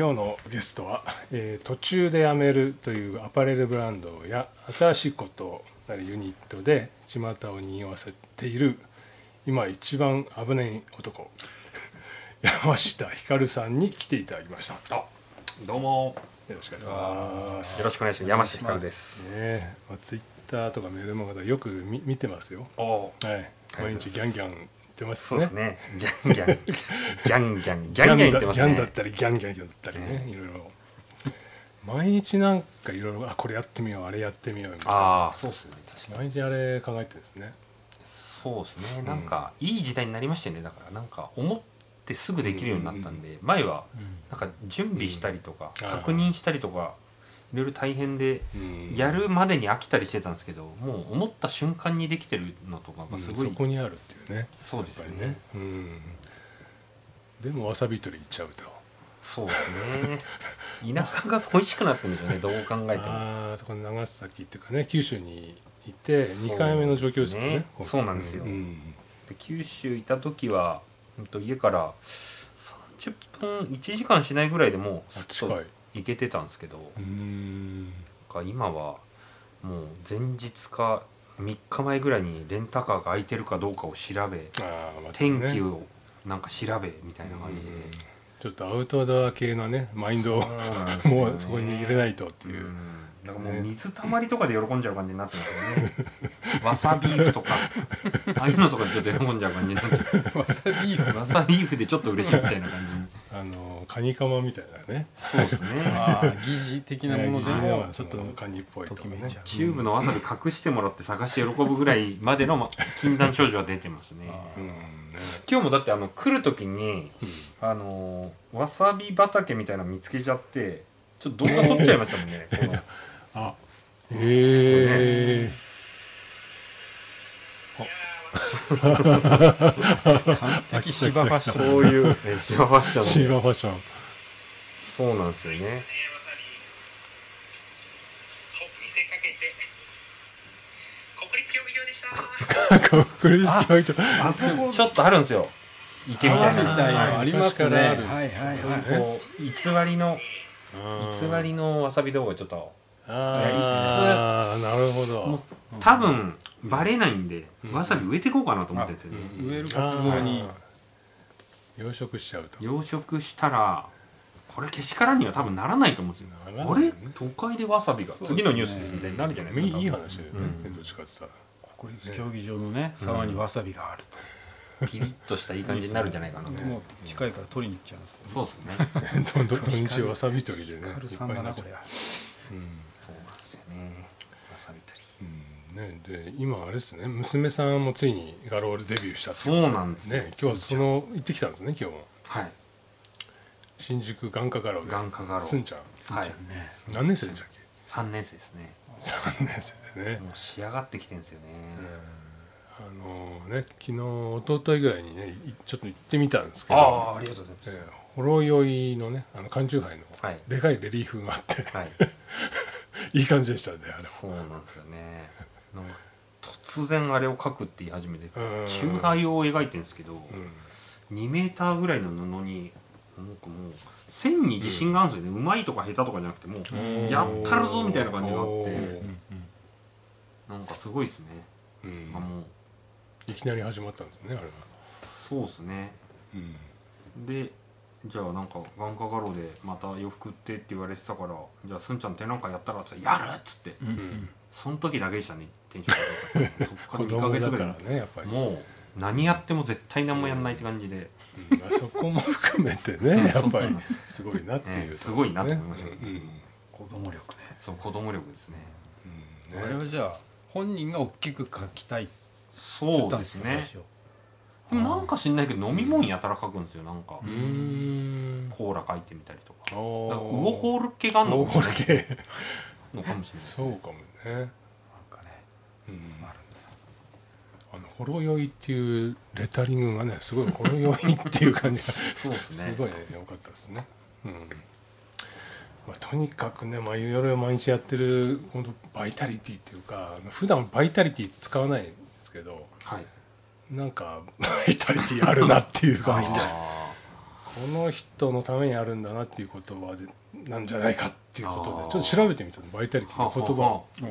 今日のゲストは、えー途中で辞めるというアパレルブランドや新しいことなるユニットで巷を匂わせている今一番危ない男。山下ひかるさんに来ていただきました。どうも。ろしくお願いします。よろしくお願いします。山下ひかるです。ねまあ、ツイッターとかメールもよく見見てますよ。おはい。毎日ギャンギャン言ってますね。そうですね。ギャンギャンギャンギャンギャンギャン言ってますギャンだっねたりギャンギャンだったりね、いろいろ。毎日なんかいろいろあこれやってみようあれやってみようみたいな。ああそうですね。確かに。毎日あれ考えてですね。そうですね。なんかいい時代になりましたよね。だからなんか思ってすぐできるようになったんで前はなんか準備したりとかうん。確認したりとかいろいろ大変でうん。やるまでに飽きたりしてたんですけどもう思った瞬間にできてるのとかうんがすごいそこにあるっていうね。そうですね。ね、うん、でもわさび取りいっちゃうと。そうですね。田舎が恋しくなってるんですよね どう考えても。ああそこの長崎っていうかね九州にいて2回目の上京ですよね。そうなんですよ。うん。で九州いた時は家から30分1時間しないぐらいでもうあすっと行けてたんですけど、か今はもう前日か3日前ぐらいにレンタカーが空いてるかどうかを調べ天気をなんか調べみたいな感じで、うん。ちょっとアウトドア系のねマインドをもうそこに入れないとっていう、うん。だからもう水たまりとかで喜んじゃう感じになってますよね。わさビーフとか。ああいうのとかでちょっと喜んじゃう感じになっちゃわさビーフ。うわさビーフでちょっと嬉しいみたいな感じにあのカニカマみたいなね。そうですね。ああ疑似的なものでねもちょっとカニっぽいとかね。チューブのわさび隠してもらって探して喜ぶぐらいまでのま禁断症状は出てますね。うん。ね今日もだってあの来る時にあのーわさび畑みたいなの見つけちゃってちょっと動画撮っちゃいましたもんね あへえ完璧芝ファッションそういう、ね、シワファッション。シーでバーファッション。そうなんですよね。国立競技場でした。国立競技場。あそこ。ちょっとあるんですよ。池みたいなありますね。はいはいはいこう偽りの偽りのわさび動画ちょっとああなるほど。多分バレないんで、うん。わさび植えていこうかなと思ってるんですよね、植える活動に養殖しちゃうと。養殖したらこれけしからんには多分ならないと思うんですよ。ならないあれ？都会でわさびが次のニュースですみたいになるじゃないですかいい話だよね、うん。どっちかって言っ国立競技場のね沢にわさびがあると。ピリッとしたいい感じになるんじゃないかな。と、もう近いから取りに行っちゃうんですそうですね。土日わさび取りでねカルさんだなこれうんですよねわさび取りうんね、で今あれですね。娘さんもついにガロールデビューしたってそうなんですよ。ね。今日はその行ってきたんですね今日も。はい。新宿眼科ガローで。眼科画廊。すんちゃん。はい。ね。何年生でしたっけ？3年生ですね。3年生でね、もう仕上がってきてるんですよね、あのね昨日一昨日ぐらいにねいちょっと行ってみたんですけど。ああありがとうございます、えーほろ酔いのねあの缶チューハイのはい。でかいレリーフがあって。はい。いい感じでしたねあれもそうなんですよねなんか突然あれを描くって言い始めてうん。チューハイを描いてるんですけど、うん2メーターぐらいの布になんかもう線に自信があるんですよね、うまいとか下手とかじゃなくてもうやったるぞみたいな感じがあってなんかすごいですね、うん。あもう。いきなり始まったんですねあれが、そうですね。うん。でじゃあなんか眼科画廊でまた洋服ってって言われてたからじゃあすんちゃん展覧会やったらっつってやるっつってうんうん。その時だけでしたねテンそっから子2ヶ供だか月ぐらい。らねやっぱり、もう何やっても絶対何もやんないって感じで、うんまあそこも含めてねうんやっぱり。す。ごいなっていう、ねすごいなと思いました。ね。うん。子供力ね。そう子供力ですね。うん。あれはじゃあ本人が大きく描きたいって言そうですすね。でもなんか知んないけど飲み物やたら書くんですよなんか。うーん。コーラ書いてみたりとか。おなんかウオホール系があるのウォーホル系。のかもしれない。そうかもね、なんかねうんあのほろ酔いっていうレタリングがねすごいほろ酔いっていう感じがそうですね。すごいね良かったですね。うん。まあ、とにかくね、まあ、いろいろ毎日やってる本当バイタリティっていうか普段バイタリティって使わないんですけどはい。なんかバイタリティあるなっていう感じであこの人のためにあるんだなっていう言葉でなんじゃないかっていうことでちょっと調べてみたのバイタリティの言葉を。は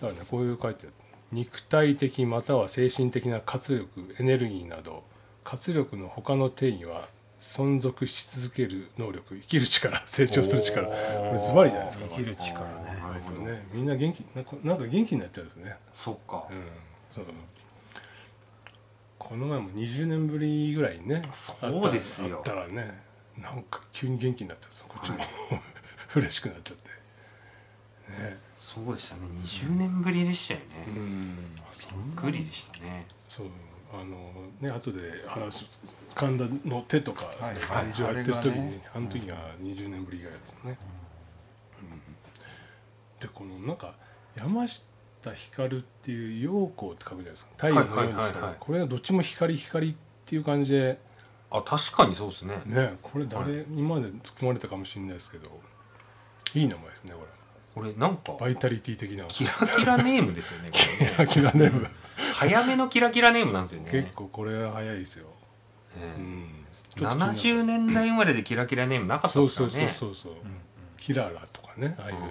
だからねこういう書いてある肉体的または精神的な活力エネルギーなど活力の他の定義は存続し続ける能力生きる力成長する力。これズバリじゃないですか生きる力ね。なるほどこれねみんな元気なんかなんか元気になっちゃうんですね。そっか。うん。そう。この前も20年ぶりぐらいにねそうですよ。あったらねなんか急に元気になっちゃってこっちも 嬉しくなっちゃって。ねそうでしたね。20年ぶりでしたよね。うん。びっくりでしたね。そうあのね後で話す神田の手とかはい。感じをやってる時に、あれがね。あの時が20年ぶりぐらいですよね、うん。でこのなんか山下光っていう陽光って書くじゃないですか。太陽のようにはいはいはいこれがどっちも光光っていう感じで。あ確かにそうですね。ねこれ誰、今まで作まれたかもしれないですけど。いい名前ですねここれなんかれバイタリティ的な。キラキラネームですよねこれね。キラキラネーム。早めのキラキラネームなんですよね。結構これは早いですよ、ええ。うん。ちょっと気になった。70年代生まれでキラキラネームなかったそうそうですからね。そうそうそう、キララとかねああいううん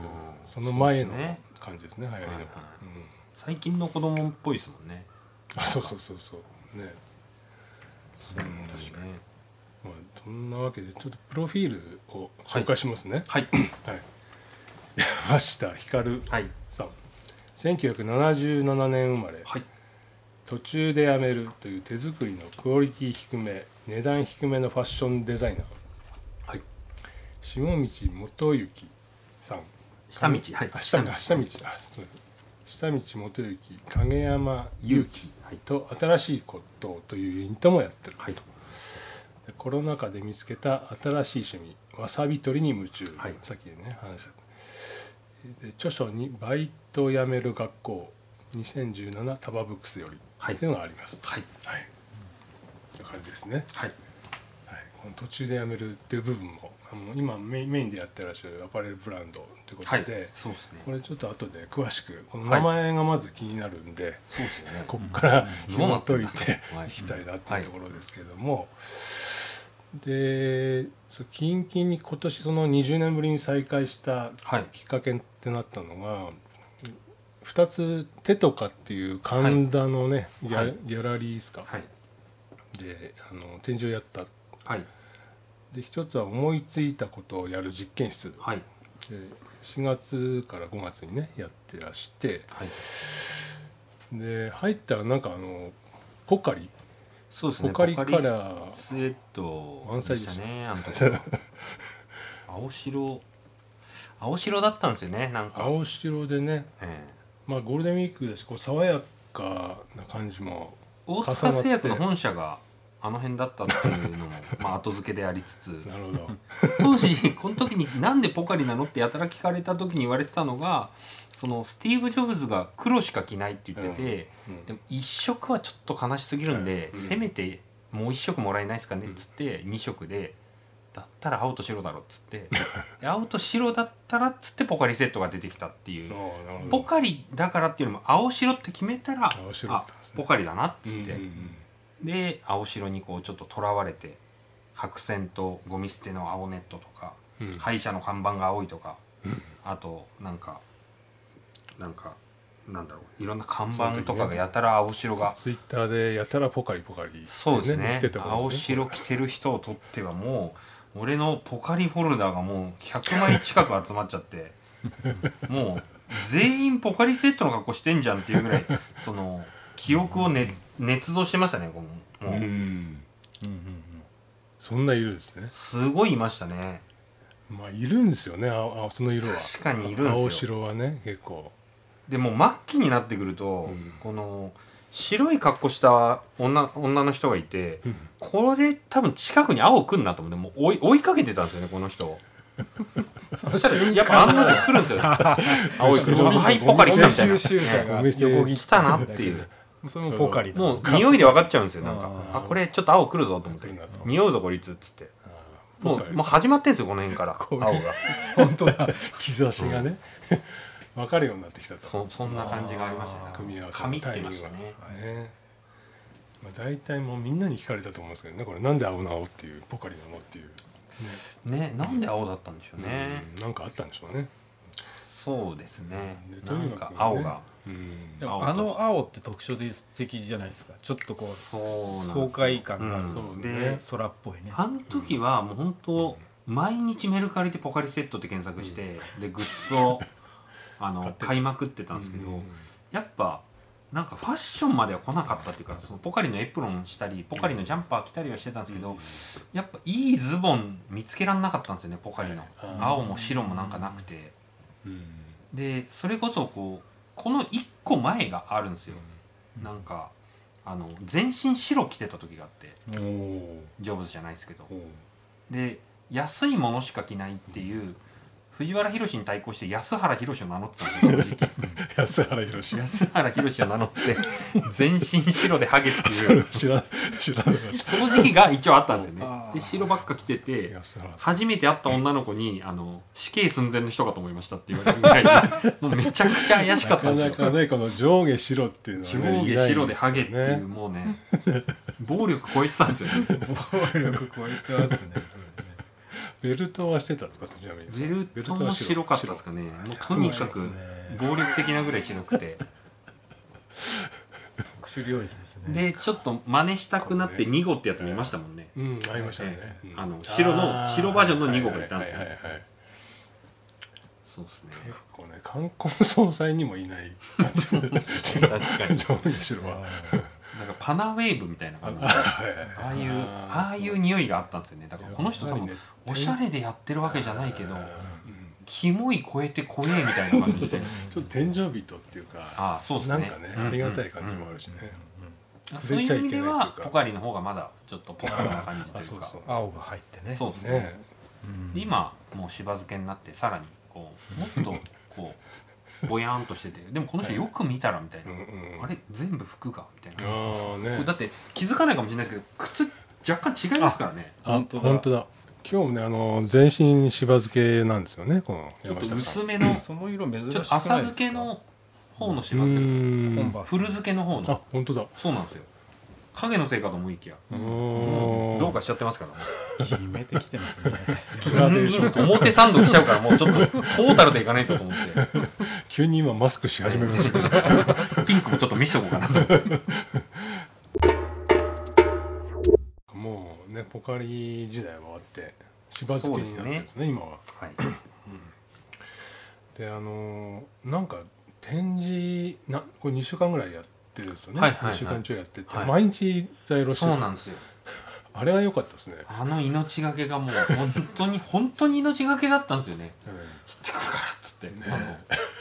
その前の感じですね流行りの、はい最近の子供っぽいですもんね。あそうそうそうそう。ね。確かに。まあそんなわけでちょっとプロフィールを紹介しますね。はい。はい、山下光はい。さん。1977年生まれ。はい。途中で辞めるという手作りのクオリティ低め値段低めのファッションデザイナー。はい。下道元幸さん。下道はい。あ下道あ下道あすみません。下道元幸影山祐希はい。と新しいことというユニットもやってる。はい。でコロナ禍で見つけた新しい趣味わさび取りに夢中、はい。さっきね話した。で著書に「バイト辞める学校2017タバブックスより」はい。っていうのがありますはい。はい。という感じですね、はい。はい、この途中で辞めるっていう部分もあの今メインでやってらっしゃるアパレルブランドということはい。で、そうですね。これちょっと後で詳しくこの名前がまず気になるんで、そうですよね。ここからうん。紐解いてはい。いきたいなっていうところですけども、でそうキンキンに今年その20年ぶりに再開したはい。きっかけってなったのが2つ「手とか」っていう神田のね、ギャはい。ギャラリーですか、はい。であの展示をやった。はい。で一つは思いついたことをやる実験室。はい。で4月から5月にねやってらして。はい。で入ったらなんかあのポカリ。そうですね。ポカリカラー。スエットでしたね青白青白だったんですよねなんか。青白でねええ。まあゴールデンウィークだしこう爽やかな感じも大塚製薬の本社があの辺だったっていうのも まあ後付けでありつつ。なるほど。当時この時になんでポカリなのってやたら聞かれた時に言われてたのがそのスティーブ・ジョブズが黒しか着ないって言ってて、うんでも1色はちょっと悲しすぎるんで、うん。せめてもう1色もらえないですかねっつって2色でだったら青と白だろっつってで青と白だったらっつってポカリセットが出てきたっていう。ポカリだからっていうのも青白って決めたら青白だあポカリだなっつって、うんうんで青白にこうちょっととらわれて白線とゴミ捨ての青ネットとかうん。うん歯医者の看板が青いとか、うん。あとなんかなんかなんだろういろんな看板とかがやたら青白がツイッターでやたらポカリポカリってねそうですね。青白着てる人をとってはもう俺のポカリフォルダーがもう100枚近く集まっちゃってもう全員ポカリセットの格好してんじゃんっていうぐらいその記憶を、ね、捏造してましたねこのもう、うん。うんうんそんないるんですね。すごいいましたね。まあいるんですよね青青その色は。確かにいるんですよ。青白はね結構。でも末期になってくると、うん。この白い格好した女女の人がいてうん。これ多分近くに青来んなと思ってもう追い追いかけてたんですよねこの人を。そしたらやっぱ案の定来るんですよ。青い車が「はいポカリ来た」みたいな、収集車が。お店横切来たなっていう。それもポカリだ。もう匂いで分かっちゃうんですよなんか。あこれちょっと青来るぞと思って。匂うぞこいつっつって。もうもう始まってんですよこの辺から青が。本当だ。兆しがね分かるようになってきたと。そそんな感じがありましたね。組み合わせ紙ってのタイミングがね。ねまあ、大体もうみんなに聞かれたと思うんですけどねこれ。なんで青な青っていうポカリなのっていうね。なんで青だったんでしょうね、うんなんかあったんでしょうね。そうですね。でとにかくね。青が。うん。でもあの青って特徴的じゃないですか。ちょっとこう爽快感がある、うん。そうでね空っぽいね。あの時はもう本当毎日メルカリでポカリセットって検索して、でグッズをあの買いまくってたんですけど、うんやっぱなんかファッションまでは来なかったっていうかそのポカリのエプロンしたりポカリのジャンパー着たりはしてたんですけど、やっぱいいズボン見つけられなかったんですよねポカリの。青も白もなんかなくて。うんでそれこそこうこの1個前があるんですよ。なんかあの全身白着てた時があってジョブズじゃないですけど。おで安いものしか着ないっていう藤原宏に対抗して安原宏を名乗ってたんです安原宏。安原宏を名乗って全身白でハゲってそいう。知ら知らなかっその時期が一応あったんですよね。で白ばっか着てたて初めて会った女の子にあの死刑寸前の人かと思いましたって言われるぐらい もうめちゃくちゃ怪しかなかったんですよ。なかねこの上下白っていうのは、ね、上下白でハゲっていうもうね暴力超えてたんですよね。暴力超えてますねベルトはしてたんですか？ちなみにベルトも白かったですかねとにかく暴力的なぐらい白くて。ですね。でちょっと真似したくなって2号ってやつ見ましたもんね。うんありましたね、あの白の白バージョンの2号がいたんですよ。そうですね。結構ね冠婚葬祭にもいない感じです。白確かに。上下白はなんかパナウェーブみたいな感じ。あはいはいはい。ああいうああいう匂いがあったんですよね。だからこの人多分おしゃれでやってるわけじゃないけどうんキモい超えて怖えみたいな感じで。ちょっと天井人っていうかああそうですね。なんかね、うんありがたい感じもあるしね、そういう意味ではポカリの方がまだちょっとポカリな感じというか。青が入ってね。そうですね。ねうんで今もうしば漬けになってさらにこうもっとこうぼやーんとしててでもこの人よく見たらみたいな、あれ全部服がみたいな、ああね。だって気づかないかもしれないですけど靴若干違いますからね。あ本当だ。本当だ。今日もねあの全身しば漬けなんですよねこのちょっと山下さん薄めのその色珍しくないですか？ちょっと浅漬けの方のしうば漬け古漬けの方の。あ本当だ。そうなんですよ影のせいかと思いきや。うどうかしちゃってますから。決めてきてますね。グラデーションというか表参道来ちゃうからもうちょっとトータルでいかないとと思って。急に今マスクし始めましたけど。ピンクもちょっと見せとこうかなと。もうねポカリ時代は終わってしば漬けになってるんですね。今は。はい。であのーなんか展示なこれ2週間ぐらいやってるんですよね、はいはいはい。2週間中やってて、はい。毎日在庫してた。そうなんですよ。あれは良かったですね、あの命がけがもう本当に本当に命がけだったんですよね。うん。行ってくるからっつって、ね。あの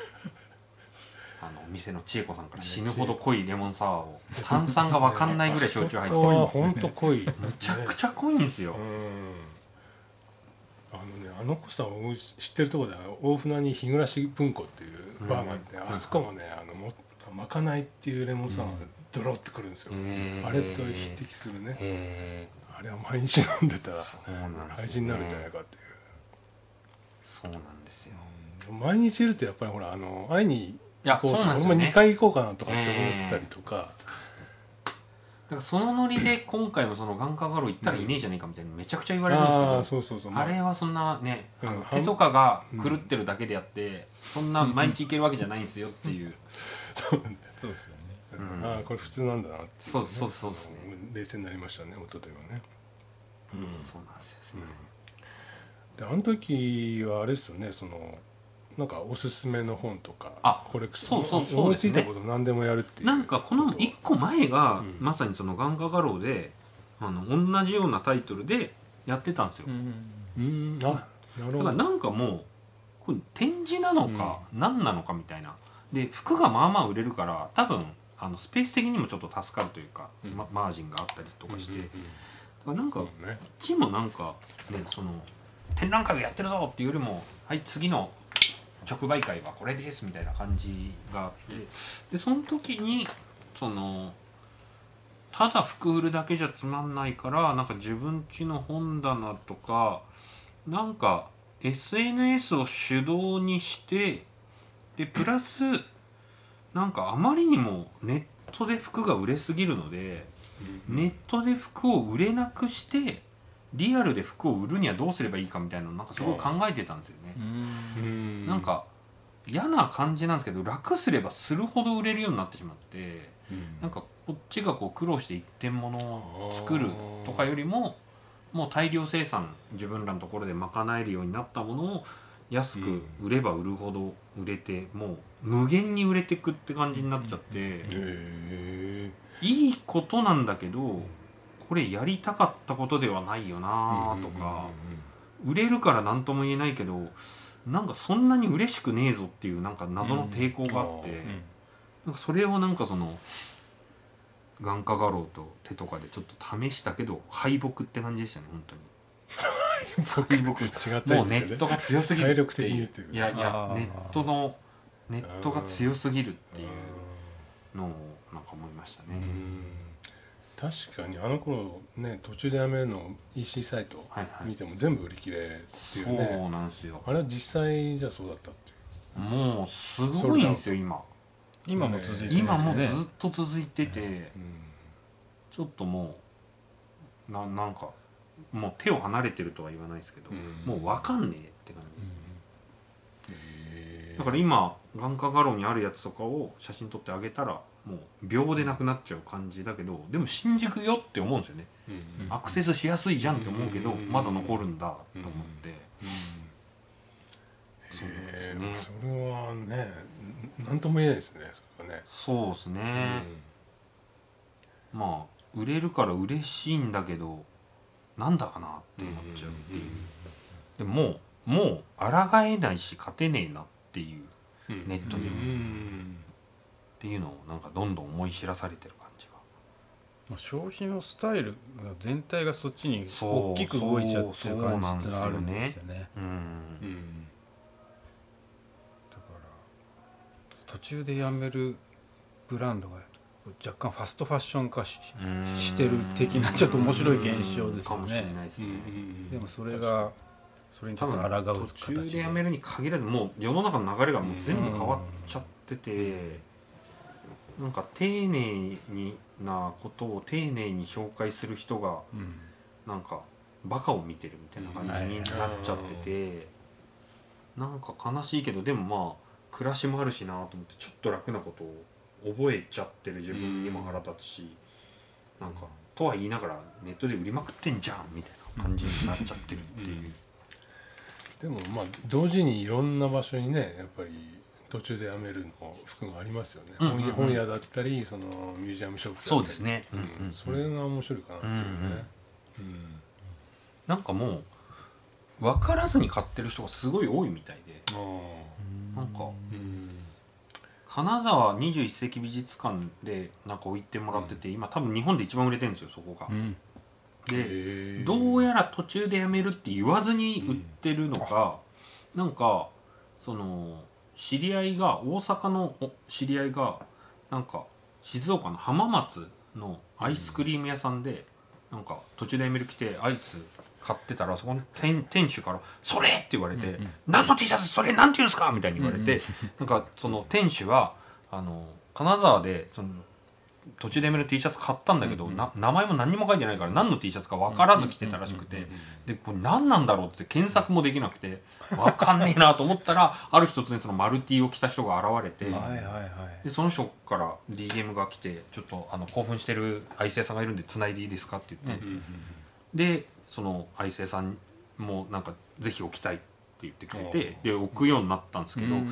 あの店の千恵子さんから死ぬほど濃いレモンサワーを。炭酸が分かんないぐらい焼酎入ってあそこはる本当濃いむちゃくちゃ濃いんですよ。うんあのねあの子さんを知ってるところで大船に日暮文庫っていうバーがあって、うん。あそこもねあのもまかないっていうレモンサワーがドロってくるんですよ、あれと匹敵するね。へあれを毎日飲んでたら廃人になるんじゃないかっていう。そうなんですよ。毎日いるとやっぱりほらあの会いにいや行こそうなんですよね。俺も2回行こうかなとかって思ってたりとか、だからそのノリで今回もその眼科画廊行ったらいねえじゃねえかみたいなめちゃくちゃ言われるんですけど、あれはそんなね、手とかが狂ってるだけであって、そんな毎日行けるわけじゃないんですよっていう、そうですよ。ねうん。ああこれ普通なんだなっていそうそうそうですね冷静になりましたね一昨日はね、そうなんですよ、であの時はあれですよねそのなんかおすすめの本とかあコレクションそうそうそう思いついたこと何でもやるっていう。なんかこの1個前が、うん。まさにその眼科画廊であの同じようなタイトルでやってたんですよ、うんあなるほど。だからなんかもうこれ展示なのか何なのかみたいなで服がまあまあ売れるから多分あのスペース的にもちょっと助かるというか、うん。まマージンがあったりとかして、だからなんかこうんね。っちもなんかねその展覧会をやってるぞっていうよりもはい次の直売会はこれですみたいな感じがあって。でその時にそのただ服売るだけじゃつまんないからなんか自分家の本棚とかなんか SNS を主導にしてでプラスなんかあまりにもネットで服が売れすぎるのでネットで服を売れなくしてリアルで服を売るにはどうすればいいかみたいなのなんかすごい考えてたんですよね。うん。なんか嫌な感じなんですけど楽すればするほど売れるようになってしまってなんかこっちがこう苦労して一点物を作るとかよりももう大量生産自分らのところで賄えるようになったものを安く売れば売るほど売れてもう無限に売れていくって感じになっちゃってへいいことなんだけどこれやりたかったことではないよなとか売れるから何とも言えないけどなんかそんなに嬉しくねえぞっていうなんか謎の抵抗があって。うん。なんかそれをなんかその眼科画廊と手とかでちょっと試したけど敗北って感じでしたね本当に 僕違ったもうネットが強すぎるってるいやいやあー。ネットのネットが強すぎるっていうのをなんか思いましたね、うん。確かにあの頃ね途中でやめるの EC サイトはいはい。見ても全部売り切れってそいううねなんですよ。あれは実際じゃそうだったっていう。もうすごいんですよ今。今も続いて今もますよね。ずっと続いててうん。ちょっともうななんかもう手を離れてるとは言わないですけど、うん。もう分かんねえって感じです、へー。だから今眼科画廊にあるやつとかを写真撮ってあげたらもう秒でなくなっちゃう感じだけどでも新宿よって思うんですよね。うん。アクセスしやすいじゃんって思うけどうん。まだ残るんだと思って。そうなんですよねそれはね何とも言えないですねそれはね。そうですね。まあ売れるから嬉しいんだけどなんだかなって思っちゃうっていう。でももうもう抗えないし勝てねえなっていううん。ネットにっていうのをなんかどんどん思い知らされてる感じが。まあ消費のスタイルが全体がそっちに大きく動いちゃってる感じがあるんですよね。うん。うん。だから途中でやめるブランドが若干ファストファッション化しうんしてる的なちょっと面白い現象ですよね。かもしれないですね、でもそれがそれにちょっと抗う途形中でやめるに限らずもう世の中の流れがもう全部変わっちゃってて、なんか丁寧になことを丁寧に紹介する人がうん。なんかバカを見てるみたいな感じになっちゃってて、なんか悲しいけどでもまあ暮らしもあるしなと思ってちょっと楽なことを覚えちゃってる自分にも腹立つし、なんかとは言いながらネットで売りまくってんじゃんみたいな感じになっちゃってるっていう。でもまあ同時にいろんな場所にねやっぱり途中でやめるの服がありますよね、うんうんうん。本屋だったりそのミュージアムショップそうですね。うんうんうん。それが面白いかなっていうね、なんかもう分からずに買ってる人がすごい多いみたいで。なんかあうん金沢21世紀美術館でなんか置いてもらってて今多分日本で一番売れてるんですよそこが。う。ん。でどうやら途中でやめるって言わずに売ってるのか、なんかその知り合いが大阪のお知り合いがなんか静岡の浜松のアイスクリーム屋さんで、なんか途中でやめる来てアイス買ってたらそこの店店主から「それ!」って言われて「うんうん何の T シャツそれなんて言うんですか?」みたいに言われて、なんかその店主はあの金沢でその途中でやめる T シャツ買ったんだけど、な名前も何にも書いてないから何の T シャツか分からず着てたらしくて、でこれ何なんだろうって検索もできなくて分かんねえなと思ったらある日突然その丸 T を着た人が現れて、でその人から DM が来て「ちょっとあの興奮してる愛生さんがいるんでつないでいいですか?」って言って、うんでその愛生さんもなんかぜひ置きたいって言ってくれてで置くようになったんですけど、うん。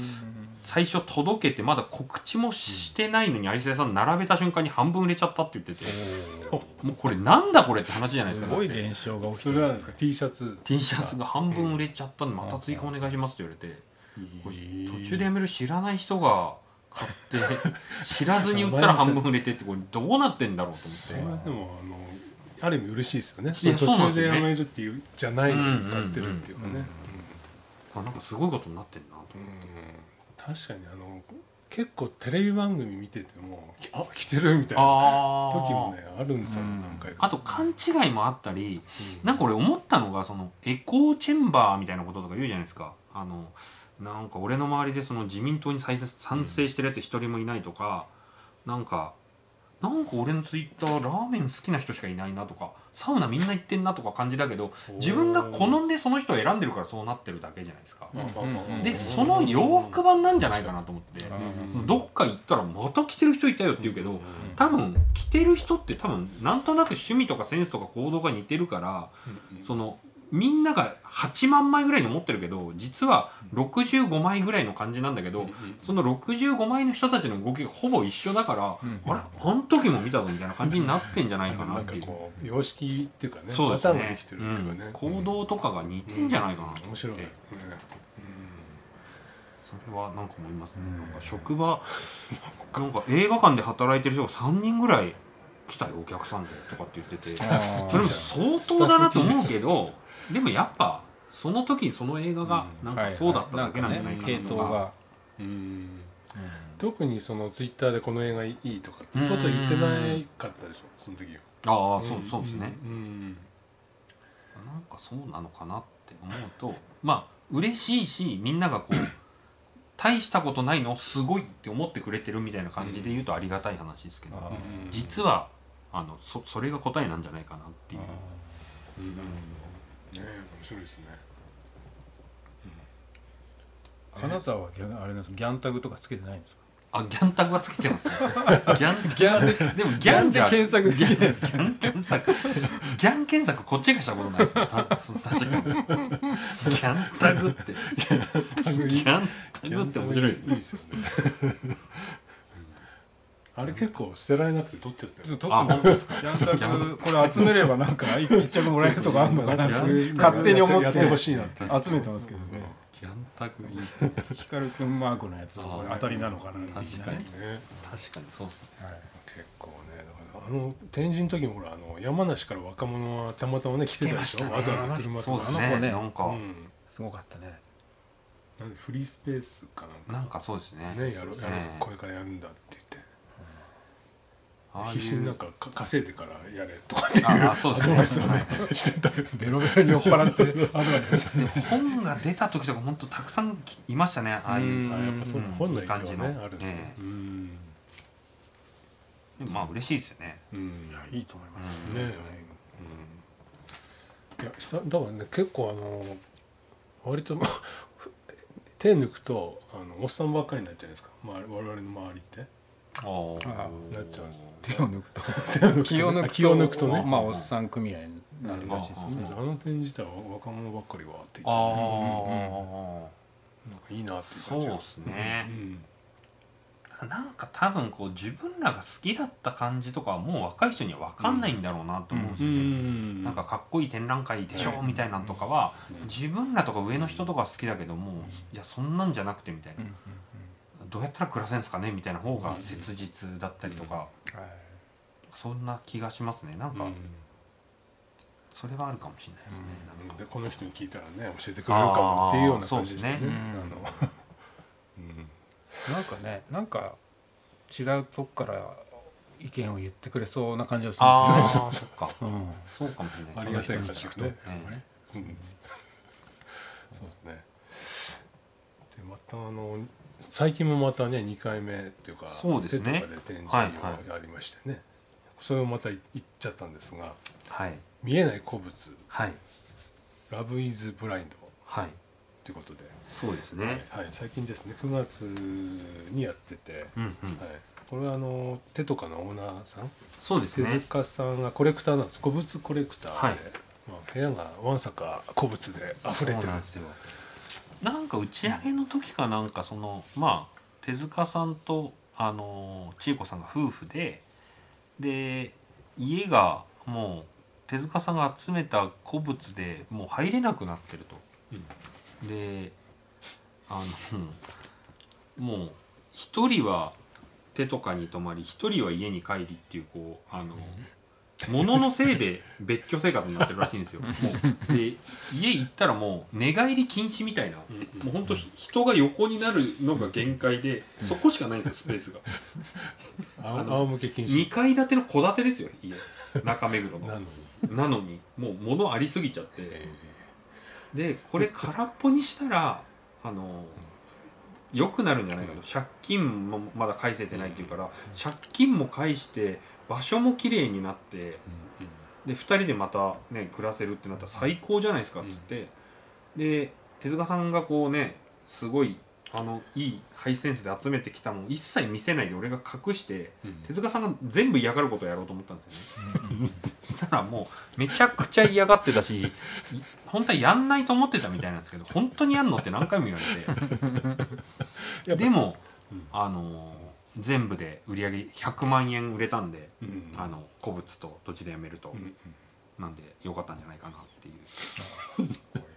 最初届けてまだ告知もしてないのに愛生さん並べた瞬間に半分売れちゃったって言っててもうこれなんだこれちじゃないですかすごい現象が起きてそれはなんですか？T シャツ？T シャツが半分売れちゃったんでまた追加お願いしますって言われて途中でやめる知らない人が買って知らずに売ったら半分売れてってこれどうなってんだろうと思って。はでもあのある意味嬉しいですよね。途中ですよね。でやめるっていうじゃないのに買ってるっていうかねあなんかすごいことになってんなとうん思って。確かにあの結構テレビ番組見ててもあ来てるみたいなあ時もねあるんですようん何回か。あと勘違いもあったりうん。なんか俺思ったのがそのエコーチェンバーみたいなこととか言うじゃないですか。あのなんか俺の周りでその自民党に賛成賛成してるやつ一人もいないとかなんかなんか俺のツイッターラーメン好きな人しかいないなとかサウナみんな行ってんなとか感じだけど自分が好んでその人を選んでるからそうなってるだけじゃないですか。うんでその洋服版なんじゃないかなと思って、どっか行ったらまた着てる人いたよって言うけど、多分着てる人って多分なんとなく趣味とかセンスとか行動が似てるから、そのみんなが8万枚ぐらいに思ってるけど実は65枚ぐらいの感じなんだけど、その65枚の人たちの動きがほぼ一緒だから、うんあれ？あの時も見たぞみたいな感じになってんじゃないかなっていう。こう様式っていうかねそうですね。ね、うん。行動とかが似てんじゃないかなって、面白い。ね、それはなんか思いますね、なんか職場なんか映画館で働いてる人が3人ぐらい来たよお客さんでとかって言ってて。それも相当だなと思うけどでもやっぱその時にその映画がなんかそうだっただけなんじゃないかなとか。系統が、うん。特にそのツイッターでこの映画いいとかっていうことは言ってないかったでしょその時は。ああそうそうですね、うん。なんかそうなのかなって思うとまあ嬉しいしみんながこう大したことないのすごいって思ってくれてるみたいな感じで言うとありがたい話ですけど、実はあのそそれが答えなんじゃないかなっていう。うんね。面白いですね。金沢はギャンあれなんですギャンタグとかつけてないんですか？あギャンタグはつけてますね。ギャンギャンででもギャンじゃ検索できないギャン検索。ギャン検索こっちがしたことないですよ。たそう確かに。ギャンタグって。ギャンタグ。って面白いですね。いいですよねあれ結構捨てられなくて取っちゃったよ撮あ本当ですか？ギャンタグこれ集めればなんか 一着もらえるとかあるのかな 勝手に思ってほしいなって。集めてますけどね。ギャンタグいいですね。光くんマークのやつこれ当たりなのかな確かにね。確かにそうですね。はい。結構ねだからあの展示の時もほらあの山梨から若者はたまたまね来てたでしょ、わざわざ車とか。あの子ねなんか、うん。すごかったね。なんでフリースペースかなんか。なんかそうですね。ねやるやるね。これからやるんだって言って必死になんかか稼いでからやれとかっていうああそうですね。アドバイスをねしてたよベロベロに酔っ払って アドバイス。して本が出た時とか本当たくさんきいましたね。ああいうやっぱそう本の感じの。あるんですよ、ええ。うん。でもまあ嬉しいですよね。うんいいと思いますうん。ねうん。いや久だからね結構あの割と 手抜くとあのおっさんばっかりになっちゃうんですか、まあ、我々の周りってなっちゃうんです手を抜くと気を抜くと。気を抜くとね。まあおっさん組合になるらしいですね。あの点自体は若者ばっかりはって言ってあなんかいいなあって感じが。そうですね。う。ん。なんか多分こう自分らが好きだった感じとかはもう若い人には分かんないんだろうなと思うんですうよね。んなんかかっこいい展覧会でしょみたいなのとかは自分らとか上の人とかは好きだけどもいやそんなんじゃなくてみたいな。うんうんどうやったら暮らせんすかね？みたいな方が切実だったりとかそんな気がしますね。なんかうん。それはあるかもしれないですね。なんか。でこの人に聞いたらね教えてくれるかもっていうような感じですね。なんかねなんか違うとこから意見を言ってくれそうな感じがするんですよ。そうん。そうかもしれない。ありがたい人に聞くとね。ねうん。そうですね。でまたあの最近もまたね2回目っていうかそうですね。手とかで展示はいをやりましてね、それをまた行っちゃったんですがはい「見えない古物。はい。ラブイズブラインド」はい。ということで、そうですね。はい、最近ですね。9月にやってて、うんうん。はい、これはあの手とかのオーナーさん？手そうですね。塚さんがコレクターなんです。古物コレクターで、はい。まあ、部屋がわんさか古物で溢れてる。んですよ。なんか打ち上げの時かなんかそのまあ手塚さんとあの千恵子さんが夫婦でで家がもう手塚さんが集めた古物でもう入れなくなってると。であのもう一人は手とかに泊まり一人は家に帰りっていうこうあの、物のせいで別居生活になってるらしいんですよ。もう。で家行ったらもう寝返り禁止みたいな、もう本当人が横になるのが限界で、そこしかないんですよスペースが。あ仰向け禁止。2階建ての戸建てですよ家。中目黒の。なのに。なのにもう物ありすぎちゃって。でこれ空っぽにしたらあの良くなるんじゃないかと。借金もまだ返せてないっていうから借金も返して場所も綺麗になってで2人でまたね暮らせるってなったら最高じゃないですかっつって、で手塚さんがこうねすごいあのいいハイセンスで集めてきたもん一切見せないで俺が隠して手塚さんが全部嫌がることをやろうと思ったんですよね。そしたらもうめちゃくちゃ嫌がってたしい本当はやんないと思ってたみたいなんですけど本当にやんのって何回も言われて。でも、うん。あの全部で売り上げ100万円売れたんで、うん。あの古物と土地でやめると、うんうん。なんでよかったんじゃないかなっていう。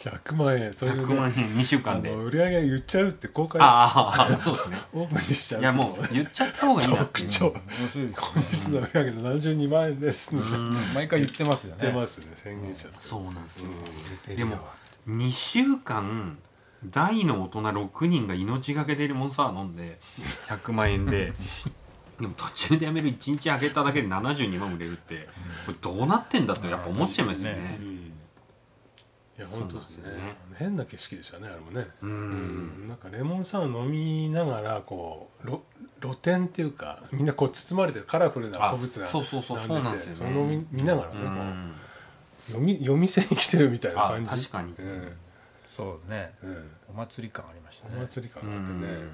100万円。それで100万円2週あ間で。の売り上げ言っちゃうって公開ああそうですね。オープンにしちゃういやもう言っちゃった方がいいなっていう。特徴面白いです本日の売り上げで72万円です。みたいなうん。毎回言ってますよね。言ってますね。宣言しちゃって。そうなんですよ、うん。でも2週間大の大人6人が命がけでレモンサワー飲んで100万円で。でも途中でやめる1日あげただけで72万売れるってこれどうなってんだってやっぱ思っちゃいますよ確かねう。ん。いや本当ですね。ね。変な景色でしたねあれもね。ううん。んなんかレモンサワー飲みながらこう露露店っていうかみんなこう包まれてるカラフルなあ古物がそうそうそうそうなんですよね。それを見見ながらうねこんう読み 夜店に来てるみたいなあ感じ。確かに。うんそうね。うん。お祭り感ありましたおね祭り感あってね。ん。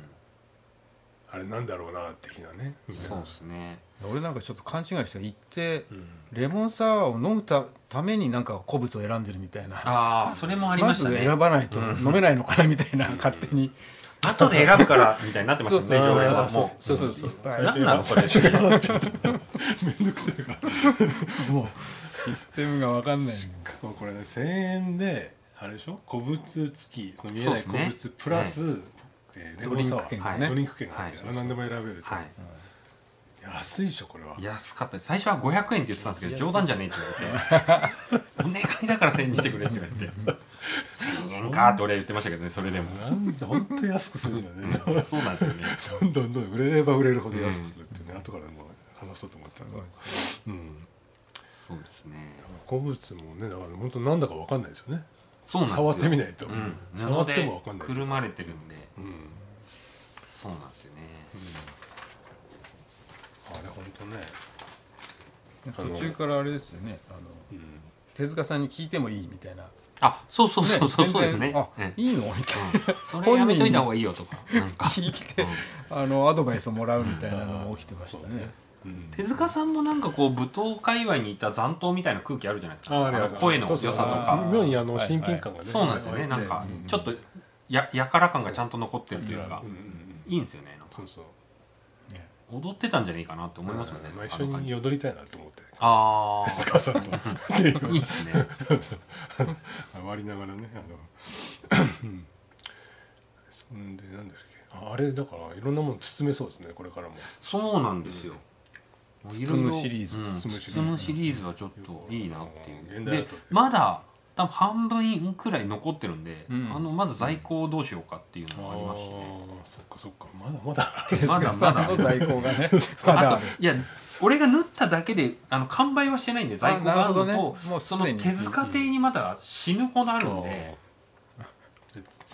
あれなんだろうな的なね。そうですね。俺なんかちょっと勘違いして行ってうん。レモンサワーを飲むたためになんか古物を選んでるみたいな。ああそれもありましたね。ず選ばないとうん。飲めないのかなみたいな勝手に。後で選ぶからみたいになってましたね。そうそうそう。もう。そうそうそう何なのそれ。ちゃっためんどくせえから。もシステムが分かんない。うこれね1000円であれでしょ？古物付きその見えない古物プラス、えーレモンサワードリンク券がね。ドリンク券があってはい。あれ何でも選べると、はい。安いでしょこれは。安かった。最初は500円って言ってたんですけど冗談じゃねえって言われて。お願いだから1000円にしてくれって言われて。1000円かって俺は言ってましたけどねそれでも。なんで本当に安くするんだね。そうなんですよね。どんどんどん売れれば売れるほど安くするっていうね、後からもう話そうと思ったんだうんそうですね。古物もねだから本当なんだかわかんないですよねそうなんですよ。触ってみないと、うん、触ってもわかんない。くるまれてるんで。うん。そうなんですよね。あれ本当ね。途中からあれですよね。あのうん。手塚さんに聞いてもいいみたいな。あそうそうそうそうそうですね。あうんいいの？みたいな。それやめといた方がいいよとか。なんか、聞いてうん。あのアドバイスをもらうみたいなのも起きてましたそうねね。うん手塚さんもなんかこう舞踏界隈にいた残党みたいな空気あるじゃないですか。ああれの声の良さとか。妙にあのはい親近感がね、そうなんですよね。なんかうん。ちょっとややから感がちゃんと残ってるっていうかうん。うんうんいいんですよねなんか。そうそう。踊ってたんじゃないかなって思いますよねまあ、一緒あの感じ。に踊りたいなと思って。あ手塚さんと。いう あいいですね割りながらねあのうん。そんで何ですっけ。ああれだからいろんなもの包めそうですねこれからも。そうなんですよ包むシリーズ。うん。包むシリーズ。包むシリーズはちょっといいなっていう。で現代アートまだ多分半分くらい残ってるんで、うん。あのまず在庫をどうしようかっていうのもありますしね。あーそっかそっか。まだまだ手塚さんの在庫がね。まだ。あといや俺が縫っただけであの完売はしてないんで在庫があるのとね。もうすその手塚亭にまだ死ぬほどあるんで、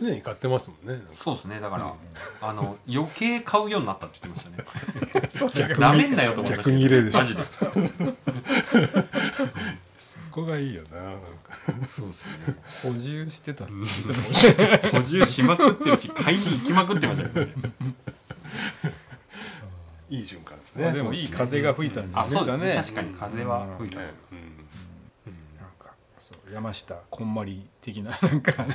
常に買ってますもんねそうですねだから、あの余計買うようになったって言ってましたね。逆なめんなよと思いました逆に入れでし。ょマジで。そこがいいよななんか。そうですね。補充してた補充しまくってるし買いに行きまくってましたよ。ね いい循環ですまあねでもいい風が吹いたんじゃなあそうですいですかね。ね確かに風は吹いた、ねなん山下こんまり的な なんか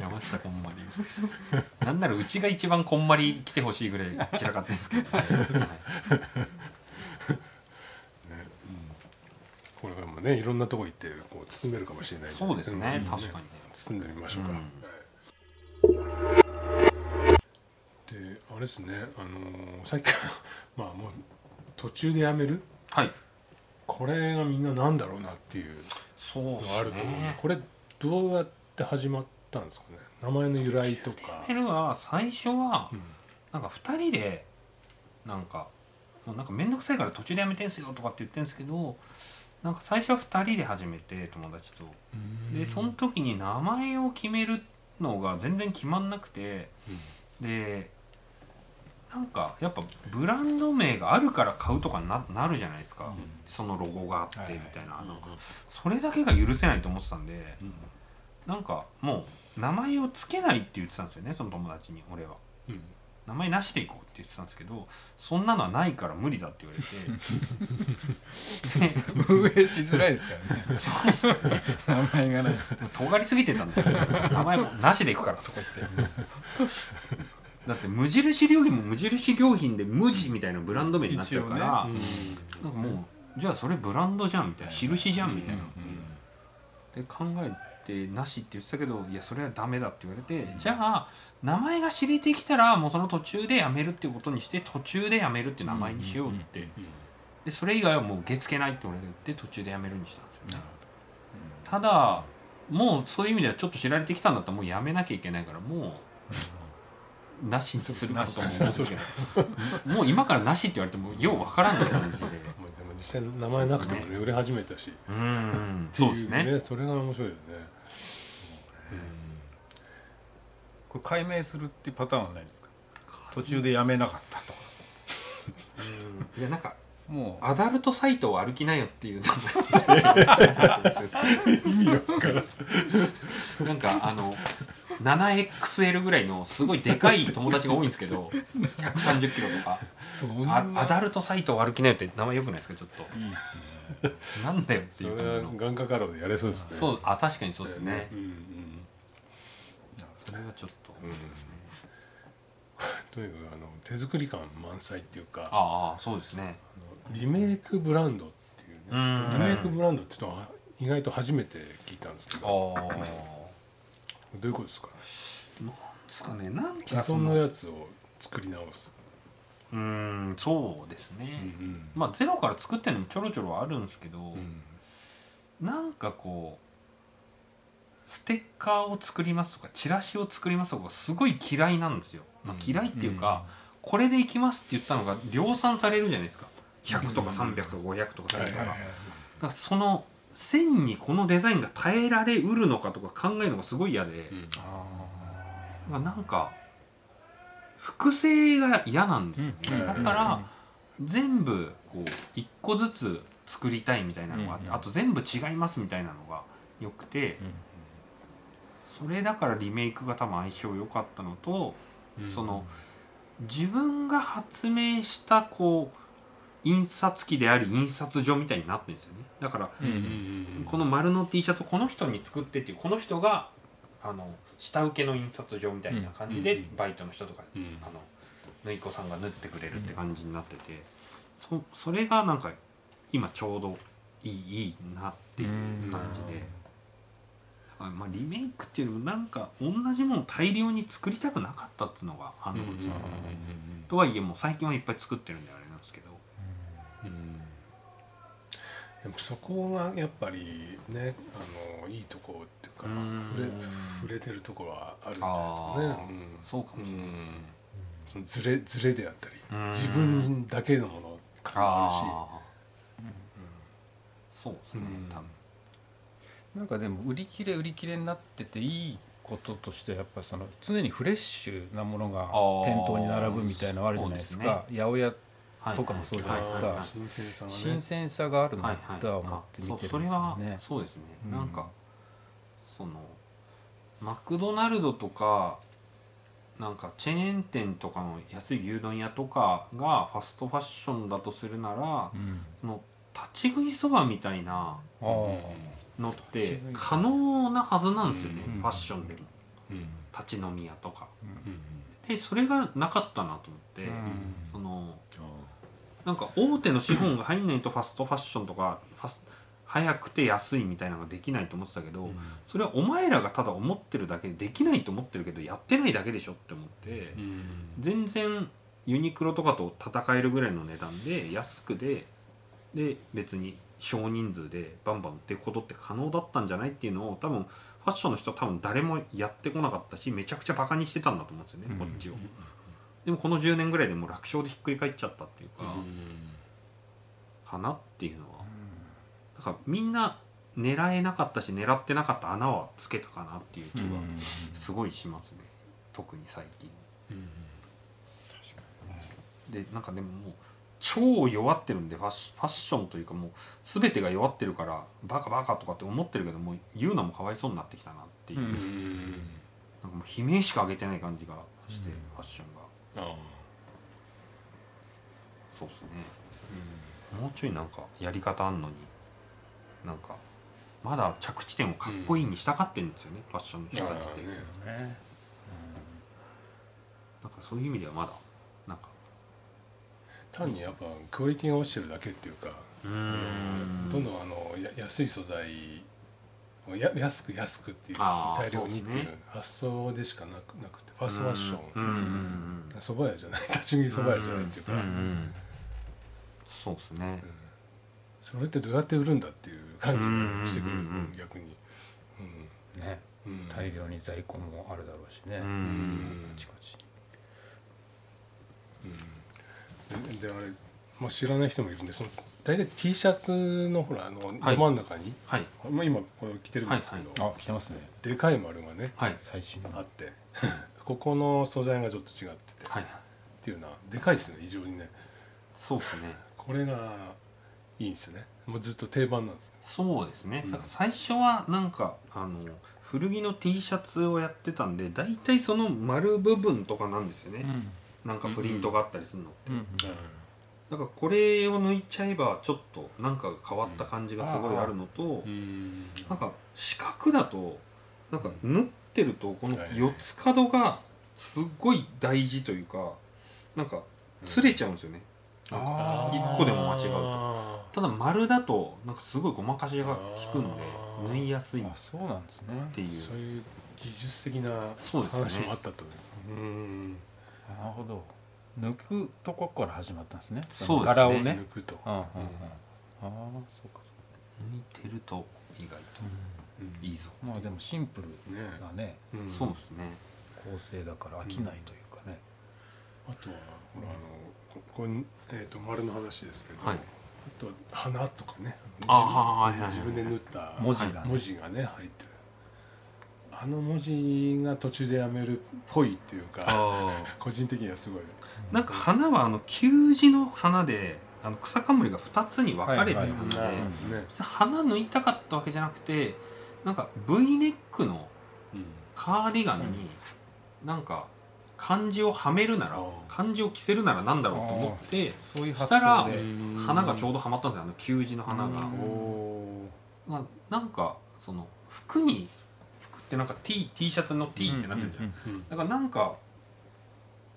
山下こんまり。なんならうちが一番こんまり来てほしいぐらい散らかってるんですけど、はい。これからもねいろんなとこ行ってこう包めるかもしれないんそうですね、ん。確かにね。包んでみましょうか、うん。であれですね。あのーさっきから まあもう途中でやめるはいこれがみんななんだろうなっていうそうのがあると思うね。これどうやって始まったんですかね？名前の由来とか、メルは最初はうん。なんか2人でなんかもうなんか面倒くさいから途中でやめてんすよとかって言ってるんですけどなんか最初は2人で始めて友達と。でその時に名前を決めるのが全然決まんなくて。でなんかやっぱブランド名があるから買うとかななるじゃないですか、そのロゴがあってみたいな,、なんかそれだけが許せないと思ってたんで、なんかもう名前を付けないって言ってたんですよねその友達に俺は。うん。名前なしでいこうって言ってたんですけどそんなのはないから無理だって言われて。運営しづらいですからね。名前がない。尖りすぎてたんですよ名前もなしでいくからとか言ってだって無印良品も無印良品で無地みたいなブランド名になっちゃうから、なんかもうじゃあそれブランドじゃんみたいな。印じゃんみたいな、で考えてなしって言ってたけどいやそれはダメだって言われて、じゃあ名前が知れてきたらもうその途中でやめるっていうことにして途中でやめるって名前にしようって、でそれ以外はもう受け付けないって俺が言って途中でやめるにしたんですよね、ただもうそういう意味ではちょっと知られてきたんだったらもうやめなきゃいけないからもうなしにすることも思うんですけど もう今からなしって言われてもようわからんない感じで実際名前なくても売れ始めたし。うん。そうですね。それが面白いよね。これ解明するっていうパターンはないですか？途中でやめなかったとか。いやなんかもう。アダルトサイトを歩きなよっていう なんかあの 7XL ぐらいのすごいでかい友達が多いんですけど 130キロとか。あアダルトサイトを歩きなよって名前よくないですか？ちょっと。いいですね。なんだよってそいう感じの。眼科カラーでやれそうですね。そうあ確かにそうですね。うんうんそれはちょっと面白いですね。とにかくあの手作り感満載っていうかああそうですね。リメイクブランドっていううねん。リメイクブランドっていうのは意外と初めて聞いたんですけあど。あどういうことですか？ですかね。なん既存かそののやつを作り直す。うんそうですね、うんまあゼロから作ってるのもちょろちょろあるんですけど、うん。なんかこうステッカーを作りますとかチラシを作りますとかすごい嫌いなんですよ、まあ、嫌いっていうか、これでいきますって言ったのが量産されるじゃないですか。100とか300とか500とか1000とか,、だからその線にこのデザインが耐えられうるのかとか考えるのがすごい嫌で、まあなんか複製が嫌なんですよ。ね、うんだから全部こう一個ずつ作りたいみたいなのがあって、うんあと全部違いますみたいなのがよくて、それだからリメイクが多分相性良かったのと、うん。その自分が発明したこう印刷機であり印刷所みたいになってるんですよねだからこの丸の T シャツをこの人に作ってっていうこの人があの下請けの印刷所みたいな感じで、うんバイトの人とか、うん。あの縫い子さんが縫ってくれるって感じになってて、そそれがなんか今ちょうどいいいいなっていう感じで、だからまあリメイクっていうのもなんか同じものを大量に作りたくなかったっていうのがあるのかもしれないですね。とはいえもう最近はいっぱい作ってるんであれなんですけど。うんでもそこがやっぱりねあのいいとこっていうかうん。触れ触れてるところはあるんじゃないですかね。うん。そうかもしれない。うん。そのズレズレであったりうん。自分だけのものもあああ、そうですね、うん。多分。なんかでも売り切れ売り切れになってていいこととしてやっぱその常にフレッシュなものがー。店頭に並ぶみたいなのあるじゃないですか。八百屋はいとかもそうじゃないですか。新鮮さがね。新鮮さがあるはないとは思って見てるんですよそうそれはね。そうですね、うんなんかそのマクドナルドとかなんかチェーン店とかの安い牛丼屋とかがファストファッションだとするならうん。その立ち食いそばみたいなのって可能なはずなんですよね、うんファッションでも。うん。立ち飲み屋とか。うん。でそれがなかったなと思って、うん。そのなんか大手の資本が入んないとファストファッションとかファス早くて安いみたいなのができないと思ってたけど、それはお前らがただ思ってるだけでできないと思ってるけどやってないだけでしょって思って、うん。全然ユニクロとかと戦えるぐらいの値段で安くでで別に少人数でバンバン売っていくことって可能だったんじゃないっていうのを多分ファッションの人は多分誰もやってこなかったしめちゃくちゃバカにしてたんだと思うんですよね、うん。こっちを。でもこの10年ぐらいでもう楽勝でひっくり返っちゃったっていうか、かなっていうのは。だからみんな狙えなかったし狙ってなかった穴はつけたかなっていう気はすごいしますね、特に最近。でなんかでももう超弱ってるんでファッシファッションというかもう全てが弱ってるからバカバカとかって思ってるけどもう言うのもかわいそうになってきたなっていう、うん。うんなんかもう悲鳴しか上げてない感じがして、うん。ファッションがあ。そうですね。もうちょいなんかやり方あんのになんかまだ着地点をかっこいいにしたかってるんですよね、ファッションの人たちって、あね。ねなんかそういう意味ではまだなんか。単にやっぱクオリティが落ちてるだけっていうかうーん。どんどんあのや安い素材をや安く安くっていうあー大量にっていう発想でしかなくなくてファストファッショうんうんうん屋じゃない。立ち食い蕎麦屋じゃないっていうか、んんん。そうですね。それってどうやって売るんだっていう感じがしてくる、うんうん。うんうん逆に、ね。うん。うん大量に在庫もあるだろうしね、うあんちこちうん。でであれ、まあ、知らない人もいるんでその大体 T シャツのほらあのはい。ど真ん中に、はい。まあ、今これ着てるんですけど、あ来てますね。でかい丸がねはい。最新の。あって。ここの素材がちょっと違ってて、はい。っていうのはでかいですね異常にね。そうですね。これがいいんですよね。もうずっと定番なんですよ。そうですね、うん。だから最初はなんかあの古着の T シャツをやってたんで大体その丸部分とかなんですよね、なんかプリントがあったりするの、うん。うんだからこれを抜いちゃえばちょっとなんか変わった感じがすごいあるのと、うん。なんか四角だとなんか縫ってるとこのはい四つ角がすっごい大事というかなんか擦れちゃうんですよね、一個でも間違うと。あただ丸だとなんかすごいごまかしが効くので縫いやすいそうなんですね。ていうーそういう技術的なそうですね。話もあったとうん。なるほど抜くとこから始まったんですね。そうですね。柄をね。抜くと、うんうんうん。ああそうか抜いてると意外と。うん。いいぞ、まあでもシンプルねなね。うん。そうですね。構成だから飽きないというかね、あとはほらあのここに、えー、と丸の話ですけど、はい。あと花とかね。あーはいはいはい。自分で縫った文字がね。文字がね入ってるあの文字が途中でやめるっぽいっていうかあ個人的にはすごい。ーなんか花はあの球字の花であの草冠が2つに分かれてるはい花で、はい。ね別に花抜いたかったわけじゃなくてなんか V ネックのカーディガンになんか漢字をはめるなら漢字を着せるならなんだろうと思ってそういう発したら花がちょうどはまったんですよあの球字の花が。まあ、なんかその服に服ってなんか T, T シャツの T ってなってるじゃん,、うんーうんだからなんか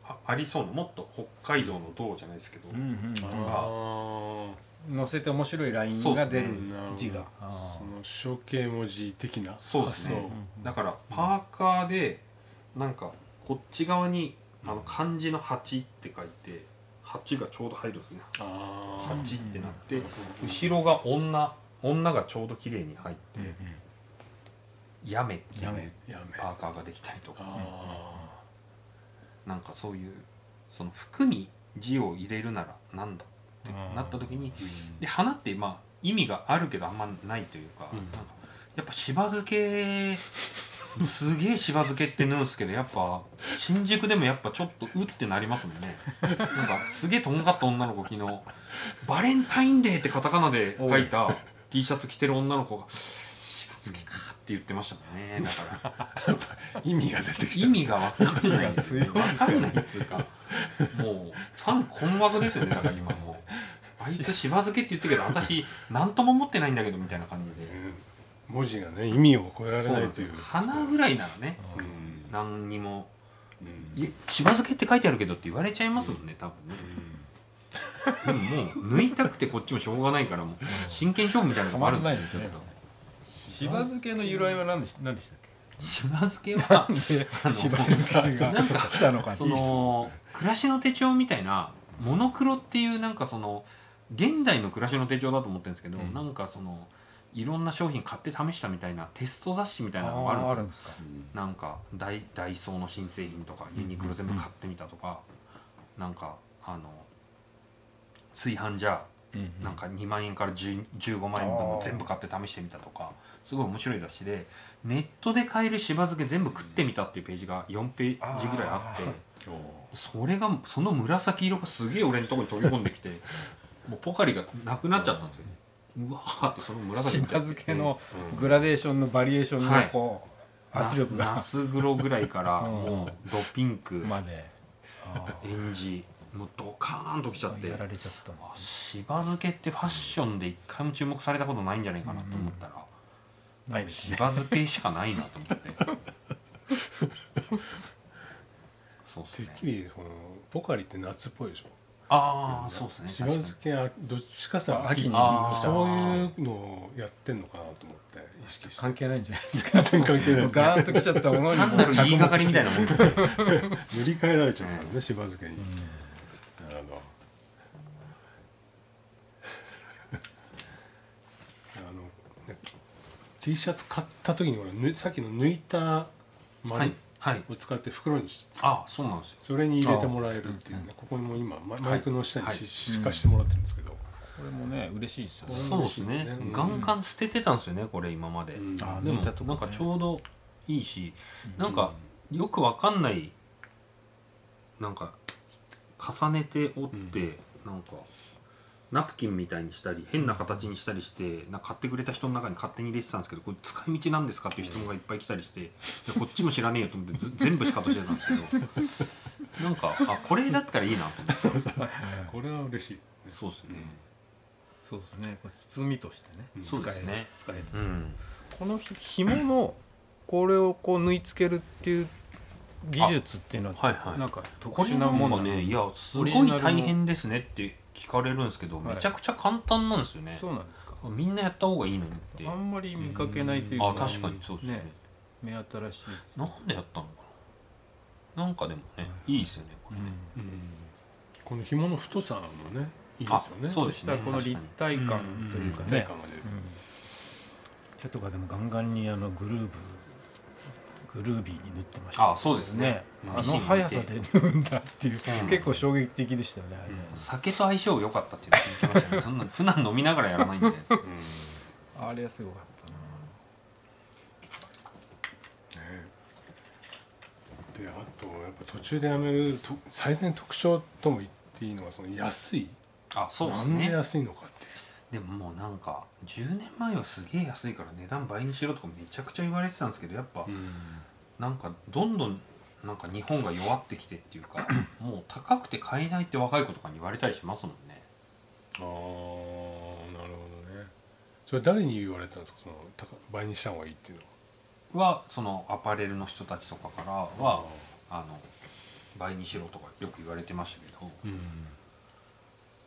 あありそうなもっと北海道の道じゃないですけど、うんうんうん。あ乗せて面白いラインが出る字が。あその象形文字的な。そうですね。だからパーカーでなんかこっち側にあの漢字の8って書いて8がちょうど入るんですね。あー。8ってなって後ろが女女がちょうど綺麗に入って「やめ」っていうやめ。やめ。パーカーができたりとか。あなんかそういうその服に字を入れるならなんだってなった時にーで花ってまあ意味があるけどあんまないというか,、うん。なんかやっぱしば漬けすげえしば漬けって縫うんすけどやっぱ新宿でもやっぱちょっとうってなりますもんね。なんかすげえとんがった女の子昨日「バレンタインデー」ってカタカナで書いた T シャツ着てる女の子が「しば漬けか」って言ってましたもんね。だから。意味が出てき意た味が分かんないんですよ意味が分かんないっつうか。もうファン困惑ですよねだから今も。うあいつしば漬けって言ってるけど私何とも思ってないんだけどみたいな感じで。うん文字がね意味を超えられないという。花ぐらいならねうん。何にも。うん「いやしば漬けって書いてあるけど」って言われちゃいますもんね多分ね。でももう抜いたくてこっちもしょうがないからもう真剣勝負みたいなのもあるんですよたまんないですねちょっとしば漬けの由来は何でし何でしたっしば漬けはあのしば漬けがなんか来たのか。なその暮らしの手帳みたいなモノクロっていうなんかその現代の暮らしの手帳だと思ってるんですけど、うん。なんかそのいろんな商品買って試したみたいなテスト雑誌みたいなのがあるんですよ。あーあるんですか。なんかダイダイソーの新製品とかユニクロ全部買ってみたとか、なんかあの炊飯ジャーうんなんか2万円から10 15万円分の全部買って試してみたとかすごい面白い雑誌でネットで買えるしば漬け全部食ってみたっていうページが4ページぐらいあってそれがその紫色がすげえ俺のところに飛び込んできてもうポカリがなくなっちゃったんですよね。うわーってその紫しば漬けのグラデーションのバリエーションのこう、圧力が。ナス黒ぐらいからうん。もうドピンクまで。あエンジもうドカーンときちゃって。ーやられちゃったしば漬けってファッションで一回も注目されたことないんじゃないかなと思ったら、ないですね。しば漬けしかないなと思って。そうですね。てっきりそのポカリって夏っぽいでしょ？ああそうですね。しば漬けはどっちかさあ秋にあーそういうのをやってんのかなと思って意識して。関係ないんじゃないですか。全然関係ないですガーンときちゃったものに単なる言いがかりみたいなもんですね。塗り替えられちゃうからねしば漬けに、なるほどあの、ね、T シャツ買った時にさっきの抜いたは丸を使って袋にしあそうなんですよ。それに入れてもらえるっていうねここにも今ママイクの下にし敷かしてもらってるんですけど、これもね嬉しいですよ。ねそうですね。うん。ガンガン捨ててたんですよねこれ今まで、うん。あでもなんかちょうどいいし、なんかよくわかんないなんか重ねて折って、なんかナプキンみたいにしたり変な形にしたりしてなんか買ってくれた人の中に勝手に入れてたんですけどこれ使い道なんですかっていう質問がいっぱい来たりして、でこっちも知らねえよと思ってず 全部しかとしてたんですけど。なんかあこれだったらいいなと思って。これは嬉しい。そうですね、そうですね。これ包みとしてねうん。そうですね。使えるうん。このひ紐のこれをこう縫い付けるっていう技術っていうのははいはい。なんか特殊なものなんかねいやすごい大変ですねって聞かれるんですけど、はい。めちゃくちゃ簡単なんですよね。そうなんですか。みんなやった方がいいのに。ってあんまり見かけないというかあ確かにそうですね。ね目新しいですなんでやったのかな。なんかでもねい。いですよねこれね、うん。この紐の太さもねいいですよね。あそうですね。したこの立体感というかね。手とかでもガンガンにあのグルーブグルービーに縫ってました。あそうですね。あの速さで縫うんだっていううん。結構衝撃的でしたよね。あれ酒と相性良かったっていうの気づきましたね。そんな 普段飲みながらやらないんで。あれはすごかったな。であとやっぱ途中でやめると最大の特徴とも言っていいのはその安い。あそうですなんでね安いのかっていう。でももうなんか10年前はすげえ安いから値段倍にしろとかめちゃくちゃ言われてたんですけどやっぱ、なんかどんどんなんか日本が弱ってきてっていうか もう高くて買えないって若い子とかに言われたりしますもんね。ああなるほどね。それ誰に言われてたんですか？その高倍にした方がいいっていうのは。はそのアパレルの人たちとかからはあの倍にしろとかよく言われてましたけど。うん。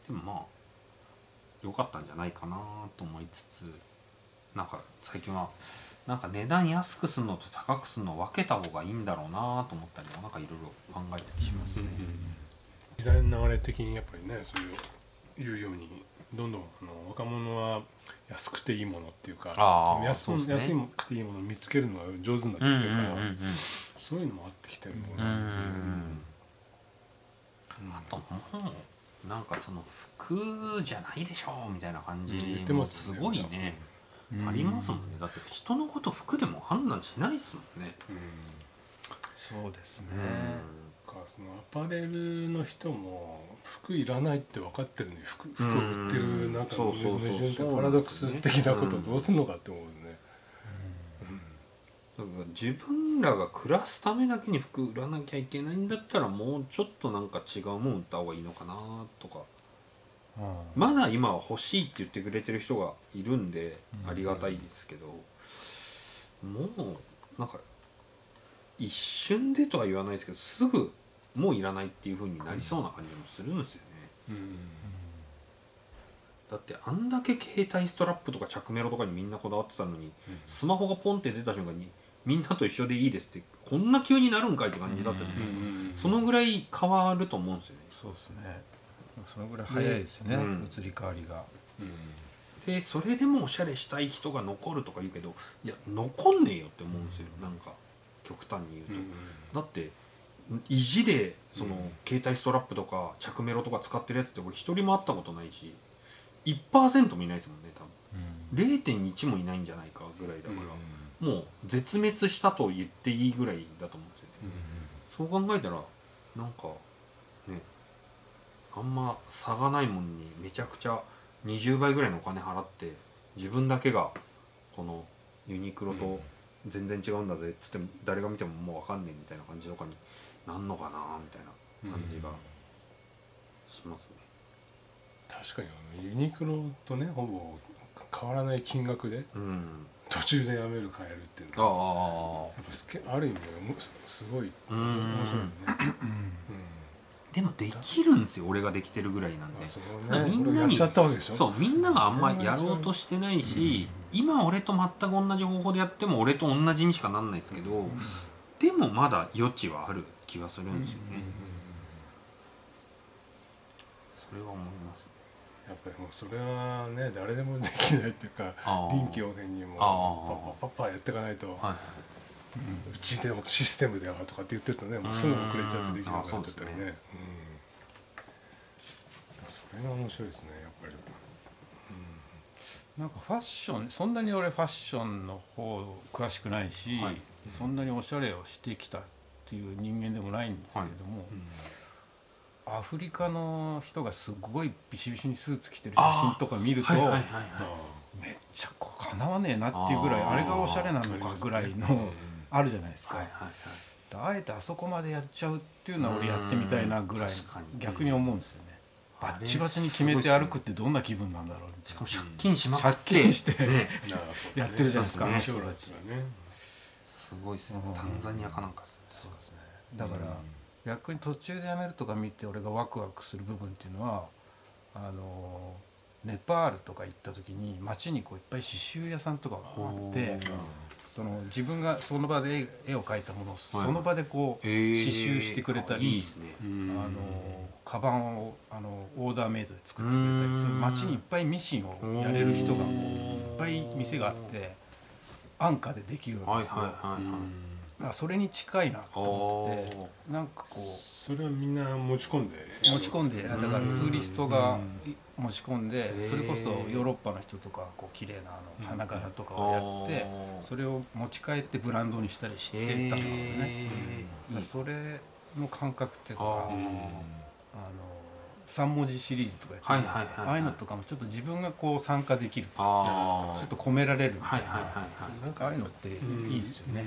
でもまあ良かったんじゃないかなと思いつつなんか最近はなんか値段安くするのと高くするのを分けた方がいいんだろうなと思ったりもなんかいろいろ考えたりしますね。時代の流れ的にやっぱりねそういういうようにどんどんあの若者は安くていいものっていうか安くそうですね。安くていいものを見つけるのが上手になってきてるから、うんそういうのもあってきてるのかうんうなん。あともうなんかその服じゃないでしょうみたいな感じもすごいねありますもんね。だって人のこと服でも判断しないですもんね。うん。そうですね。かそのアパレルの人も服いらないって分かってるのに服服を売ってるなんか矛盾ってパラドックス的なことをどうするのかって思うね。だから自分らが暮らすためだけに服売らなきゃいけないんだったらもうちょっとなんか違うもん売った方がいいのかなとか。うんまだ今は欲しいって言ってくれてる人がいるんでうん。ありがたいですけど、もうなんか一瞬でとは言わないですけどすぐもういらないっていう風になりそうな感じもするんですよね。うん。だってあんだけ携帯ストラップとか着メロとかにみんなこだわってたのに、スマホがポンって出た瞬間にみんなと一緒でいいですってこんな急になるんかいって感じだったじゃないですか、そのぐらい変わると思うんですよね。そうですねそのぐらい早いですよねうん。移り変わりが。でそれでもおしゃれしたい人が残るとか言うけどいや残んねえよって思うんですよ、なんか極端に言うと、だって意地でその、携帯ストラップとか着メロとか使ってるやつって俺一人も会ったことないし1%もいないですもんね多分。0.1もいないんじゃないかぐらいだから、もう絶滅したと言っていいぐらいだと思うんですよね、そう考えたらなんかねあんま差がないもんにめちゃくちゃ20倍ぐらいのお金払って自分だけがこのユニクロと全然違うんだぜっつって誰が見てももう分かんねえみたいな感じとかになんのかなみたいな感じがしますね。確かにあのユニクロとねほぼ変わらない金額でうん、途中でやめる買えるっていうあのはあやっぱすけある意味すすごいうん。面白いね。でもできるんですよ俺ができてるぐらいなんで。ね。みんなにそうみんながあんまやろうとしてないし、今俺と全く同じ方法でやっても俺と同じにしかなんないですけど、でもまだ余地はある気がするんですよね、それは思います。やっぱりもうそれはね誰でもできないっていうか臨機応変にもパッパッパッパやっていかないと。はうちでもシステムではとかって言ってるとねもうすぐ遅れちゃってできなくなっちゃったりね。うんうん。それが面白いですねやっぱり。なんかファッションそんなに俺ファッションの方詳しくないし、はい。そんなにおしゃれをしてきたっていう人間でもないんですけれども、アフリカの人がすごいビシビシにスーツ着てる写真とか見ると、はいはいはいめっちゃかなわねえなっていうぐらいあれがおしゃれなのかぐらいのあるじゃないですか、はいはいはい。あえてあそこまでやっちゃうっていうのは俺やってみたいなぐらい逆に思うんですよね。バッチバチに決めて歩くってどんな気分なんだろうみたいなしかも借金しまくって。借金してね。やってるじゃないですかあの人たちですね。すごいですようん。タンザニアかなんかですね。そうですね。だから逆に途中でやめるとか見て俺がワクワクする部分っていうのはあのネパールとか行った時に街にこういっぱい刺繍屋さんとかがあってその自分がその場で絵絵を描いたものをその場でこうえー。刺繍してくれたりあのカバンをあのオーダーメイドで作ってくれたりそういう街にいっぱいミシンをやれる人がこういっぱい店があって安価でできるんはいですよ。それに近いなと思っておなんかこうそれはみんな持ち込んで持ち込んでだからツーリストが持ち込んでうんそれこそヨーロッパの人とかこう綺麗なあの花柄とかをやってそれを持ち帰ってブランドにしたりしてたんですよね。それの感覚っていうかあの3文字シリーズとかやってるじゃないですああいうのとかもちょっと自分がこう参加できるちょっと込められるみたはいいななんかああいうのっていいですよね。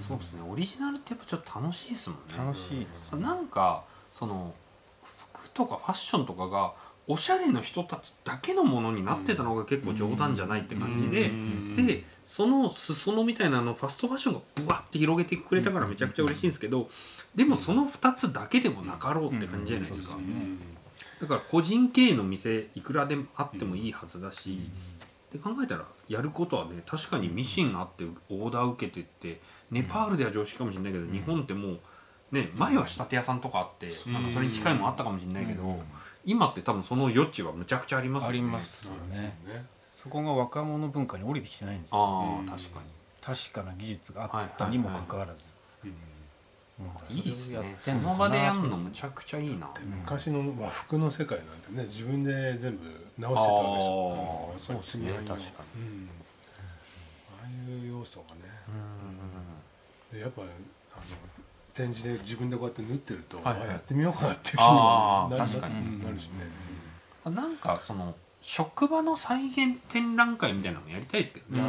そうですね。オリジナルってやっぱちょっと楽しいですもんね。楽しいですね。なんかその服とかファッションとかがおしゃれの人たちだけのものになってたのが結構冗談じゃないって感じで、でその裾野みたいなのをファストファッションがブワッて広げてくれたからめちゃくちゃ嬉しいんですけどでもその2つだけでもなかろうって感じじゃないですか、だから個人経営の店いくらでもあってもいいはずだし、って考えたらやることはね確かにミシンがあってオーダー受けてってネパールでは常識かもしれないけど、日本ってもうね前は仕立て屋さんとかあって、なんかそれに近いもんあったかもしれないけど、今って多分その余地はむちゃくちゃありますよね。ありますよね。ね。そこが若者文化に降りてきてないんですよ。ああ確か確かな技術があったにもかかわらず。うん。にいいっすね。その場でやなるのむちゃくちゃいいな。昔の和服の世界な。ん。てね自分で全部直してたわけでしょそうですね確かうん。ああいう要素がね。でやっぱあの展示で自分でこうやって縫ってると、はいやってみようかなっていう気になる。確かに。うんなるしね、なんかその職場の再現展覧会みたいなのもやりたいですけどね。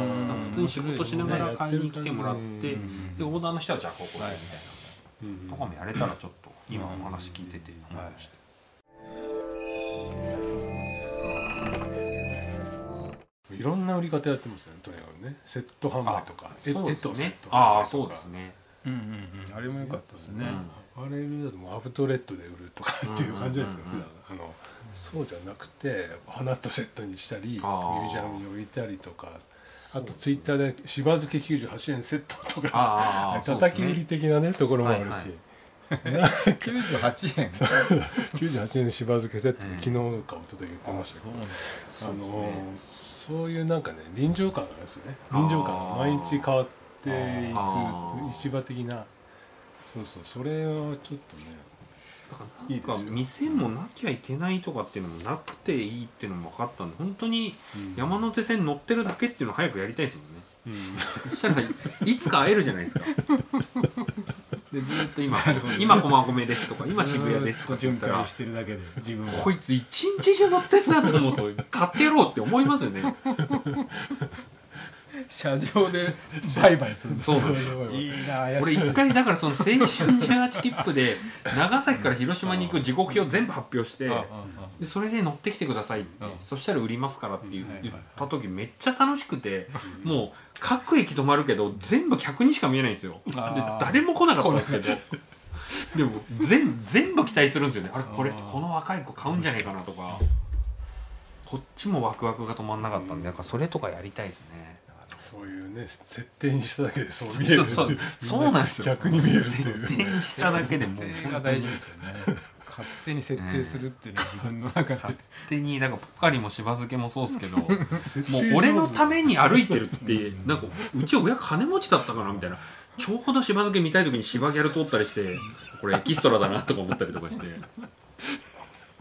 普通に仕事しながら買いに来てもらってうんでオーダーの人はじゃあここでみたいうんなとかもやれたらちょっと今お話聞いてて思いました。い。ろんな売り方やってますよねとにかくね。セット販売とか。絵そうで絵とセット販売とか。ああそうですねうんうんうん。あれも良かったですね。アパレルだともうアウトレットで売るとかっていう感じじゃないですか、うんうんうん。普段。あのそうじゃなくて花とセットにしたりミュあーージアムに置いたりとかあとツイッターでしば漬け98円セットとかああ叩き売り的なねところもあるし、はい98円。98円。しば漬けセットでうん昨日か一昨日言ってましたけど、あそうですのねそういうなんかね臨場感があるんですよね。臨場感が毎日変わっていあー。く市場的な。そうそうそれをちょっとねいいですよ。店もなきゃいけないとかっていうのもなくていいっていうのも分かったんで本当に山手線乗ってるだけっていうのを早くやりたいですもんね。うん。そしたらいつか会えるじゃないですか。でずーっと今「今駒込です」とか「今渋谷です」とかって言ったらしてるだけで自分こいつ一日中乗ってんなと思うと買ってやろうって思いますよね車上で売買するんですそうなんですよいいな俺一回だからその青春18切符で長崎から広島に行く時刻表全部発表してでそれで乗ってきてくださいって、うんそしたら売りますからって言った時めっちゃ楽しくてもう各駅止まるけど全部客にしか見えないんですよ。で誰も来なかったんですけど。でも全全部期待するんですよね。あれこれこの若い子買うんじゃないかなとか。こっちもワクワクが止まんなかったんでなんかそれとかやりたいですねそういうね設定にしただけでそう見えるってそういう。そうなんですよ。逆に見えるっていう。設定にしただけでもう設定が大事ですよね勝手に設定するっていうのは自分の中で。勝手になんかポカリもしば漬けもそうですけどもう俺のために歩いてるってなんかうち親金持ちだったかなみたいな。ちょうどしば漬け見たい時にしばギャル通ったりしてこれエキストラだなとか思ったりとかして。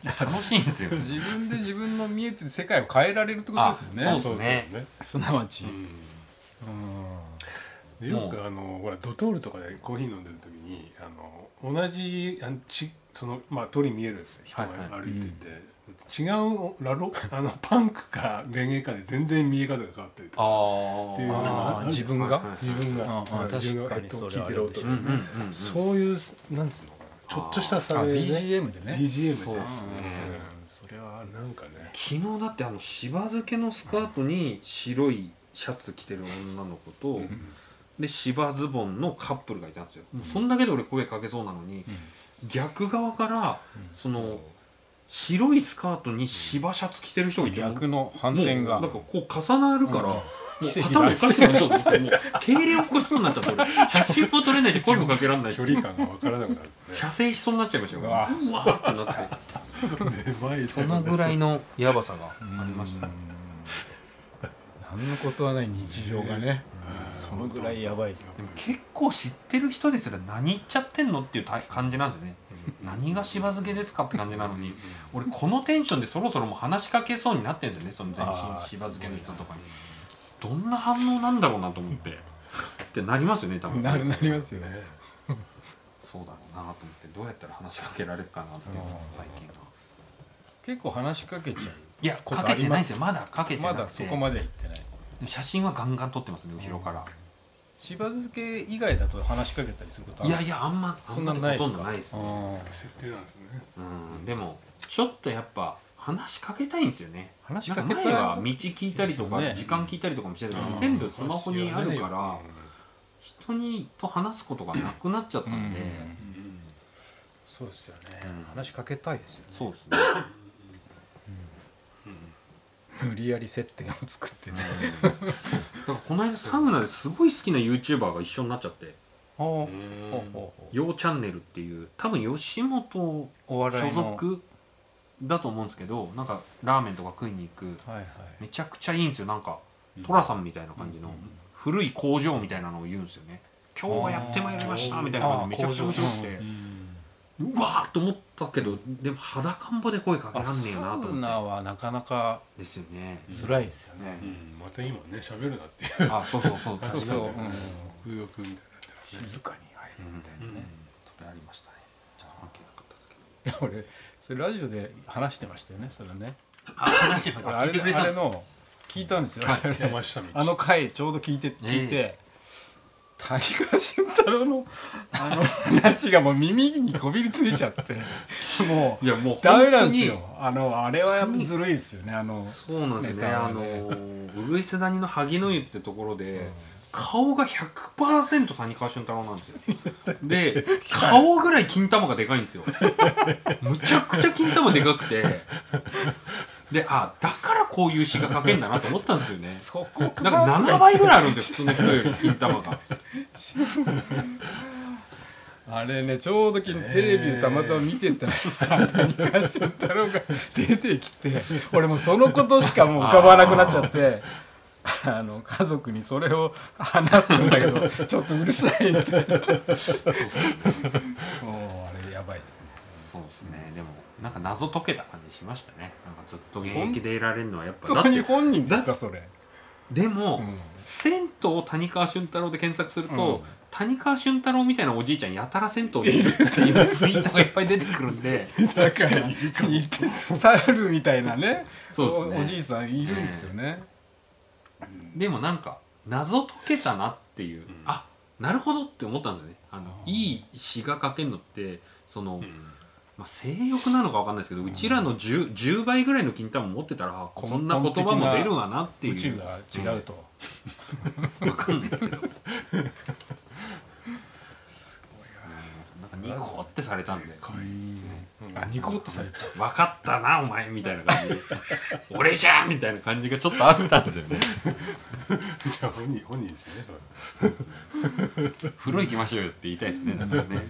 楽しいんですよ。自分で自分の見えてる世界を変えられるってことですよね。あそうですね。すなわち、ううん。よくあのほらドトールとかでコーヒー飲んでる時にあの同じあのちそのまあ通り見える人がはい歩いてて、違うラロあのパンクかレゲエかで全然見え方が変わったりとか。あっていうあ自分が？はい自分が。ああ自分が確かにえっとそれは聞いてる音。あうんうんうんうん。そういうなんつうのちょっとした差あで、ね、BGM でね。BGM で。そう。ですねそれはなんかね。昨日だってあのしば漬けのスカートに白いシャツ着てる女の子と、で芝ズボンのカップルがいたんですよ、もうそんだけで俺声かけそうなのに、逆側からその白いスカートに芝シャツ着てる人がいて逆の反転が。なんかこう重なるから、うん。もう 頭おかしくなっちゃって もう痙攣起こしそうになっちゃって俺。写真も撮れないし声もかけられないし。距離感が分からなくなるね。射精しそうになっちゃいましたよ。ううわわーってなって。そのぐらいのやばさがありました。ね何のことはない日常がね。そのぐらいやばいでも結構知ってる人ですら何言っちゃってんのっていうた感じなんですよね。何がしば漬けですかって感じなのに。俺このテンションでそろそろもう話しかけそうになってるんですよね。その全身しば漬けの人とかに。どんな反応なんだろうなと思って。ってなりますよね多分。なるなりますよね。そうだろうなと思って。どうやったら話しかけられるかなっていうのが最近は。結構話しかけちゃいやかけてないんですあよまだかけうてなまだそこまでは行ってない。写真はガンガン撮ってますね後ろから。しば漬け以外だと話しかけたりすることあるいやいやあんまあそんなないですか？ほとんどないですね。うん。設定なんですねうん。でもちょっとやっぱ話しかけたいんですよね。話しかけたい。か前は道聞いたりとか、時間聞いたりとかもしてたけど、うん。全部スマホにあるから人にと話すことがなくなっちゃったんで、うん。そうですよね。うん。話しかけたいですよね。そうですね無理やり接点を作ってね。だからこの間サウナですごい好きな YouTuber が一緒になっちゃって。ほううん。ほうほう「ようチャンネル」っていう多分吉本所の属だと思うんですけどなんかラーメンとか食いに行く。はいはい。めちゃくちゃいいんですよ。なんか寅さんみたいな感じの古い工場みたいなのを言うんですよね。今日はやってまいりましたみたいな感じでめちゃくちゃ面白くてうわーっと思ったけどでも裸んぼで声かけらあサんねえよなとウ思っナはなかなかてですよね。辛いですよね。うん。また今ね喋るなっていう。あそうそうそう。そうそう、うん。風欲みたいになってるね静かに入るみたいなね、それありましたね。ちょっと関係なかったですけど。いや俺それラジオで話してましたよねそれね。あ話してあれ聞いてくれたんです。の聞いたんですよ、あれ山下道あの回ちょうど聞いて聞いて、え谷川俊太郎のあの話がもう耳にこびりついちゃって。もういやもうダメなんですよ。あのあれはやっぱずるいですよねあのそうなんですね。ネタあのウグイス谷の萩の湯ってところで、顔が100%谷川俊太郎なんですよ。で顔ぐらい金玉がでかいんですよ。むちゃくちゃ金玉でかくてであだからこういう詩が書けんだなと思ったんですよね。そこか。なんか7倍ぐらいあるんですよ普通の人より金玉が。あれねちょうど昨日テレビをたまたま見てたら谷川俊太郎が出てきて俺もうそのことしかもう浮かばなくなっちゃって あの家族にそれを話すんだけどちょっとうるさいみたいな。もうあれやばいですね。そうですね。でもなんか謎解けた感じしましたね。なんかずっと現役でいられるのはやっぱだって。本人ですかそれ。でも、うん。銭湯谷川俊太郎で検索すると、うん。谷川俊太郎みたいなおじいちゃんやたら銭湯にいるっていうツイートがいっぱい出てくるんで。だから猿みたいなね。そうですね。おおじいさんいるんですよね、でもなんか謎解けたなっていう、ん。あなるほどって思ったんですよね。あのあー。いい詩が書けるのってその、まあ、性欲なのかわかんないですけど、うちらの 10, 10倍ぐらいの金玉持ってたら根そんな言葉も出るわなっていう。宇宙が違うと、わかんないですけど。な。んかニコってされたんで。あニコッとされた。分かったなお前みたいな感じ。で俺じゃんみたいな感じがちょっとあったんですよね。じゃあ本人本人ですね風呂行きましょうよって言いたいですねだからね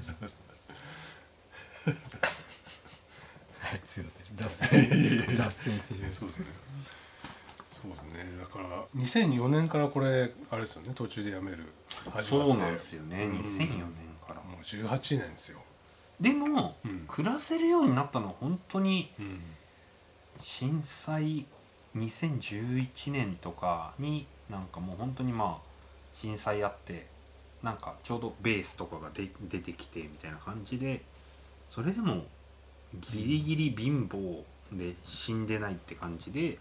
はい。すいません。脱線脱線してしまいましそうですね。そうですね。だから2004年からこれあれですよね。途中でやめる。始まってそうなんですよね。うん2004年から。もう18年ですよ、でも、うん。暮らせるようになったのは本当にうん。震災2011年とかになんかもう本当にまあ震災あってなんかちょうどベースとかがで出てきてみたいな感じでそれでもギリギリ貧乏で死んでないって感じで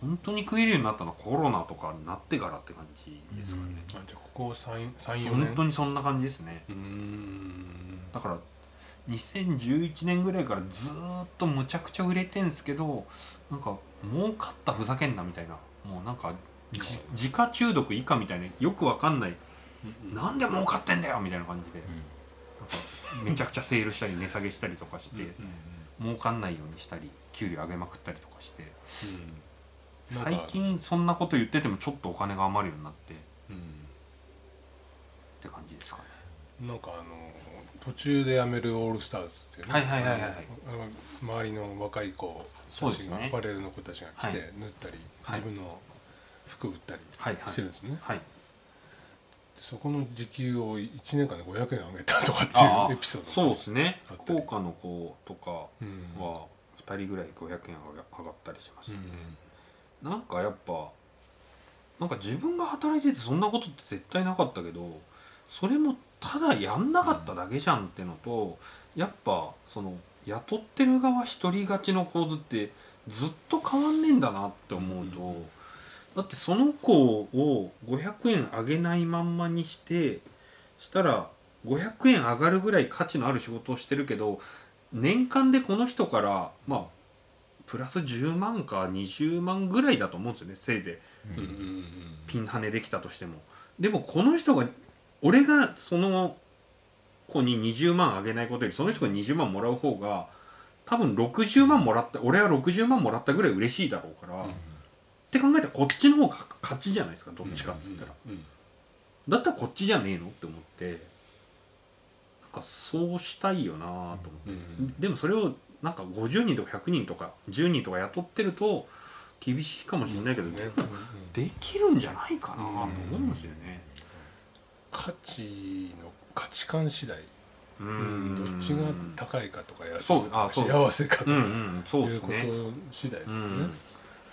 本当に食えるようになったのはコロナとかになってからって感じですかね、あじゃあここ34年。本当にそんな感じですね。うーん。だから2011年ぐらいからずーっとむちゃくちゃ売れてんすけどなんか儲かったふざけんなみたいな。もうなんかじ自家中毒以下みたいなよくわかんない。なんで儲かってんだよみたいな感じでめちゃくちゃセールしたり値下げしたりとかして儲かんないようにしたり給料上げまくったりとかして。最近そんなこと言っててもちょっとお金が余るようになって。っうて感じですかね。んなんかあの途中でやめるオールスターズっていうね。はいはいはいはい周りの若い子たちそうですね。がアパレルの子たちが来てはい。縫ったりはい。自分の服売ったりはいはい。してるんですね。はいそこの時給を1年間で500円上げたとかっていうエピソードがそうですね。福岡の子とかうん。は2人ぐらい500円上がったりしました。ね、うなんかやっぱなんか自分が働いててそんなことって絶対なかったけどそれもただやんなかっただけじゃんってのと、やっぱその雇ってる側一人勝ちの構図ってずっと変わんねえんだなって思うと、だってその子を500円上げないまんまにしてしたら500円上がるぐらい価値のある仕事をしてるけど年間でこの人からまあプラス10万か20万ぐらいだと思うんですよねせいぜい。んうん。うんうんピンハネできたとしても。でもこの人が俺がその子に20万あげないことよりその人が20万もらう方が多分60万もらった俺は60万もらったぐらい嬉しいだろうから、って考えたらこっちの方が勝ちじゃないですかどっちかっつったら、うんだったらこっちじゃねえのって思ってなんかそうしたいよなと思って、うんでもそれをなんか50人とか100人とか10人とか雇ってると厳しいかもしれないけど、ねでもうん。うんできるんじゃないかなと思うんですよね。価値の価値観次第。うどんっちが高いかとか安いそうかとか幸せかとか。うんうんそういうこ。と次第ですね。うん、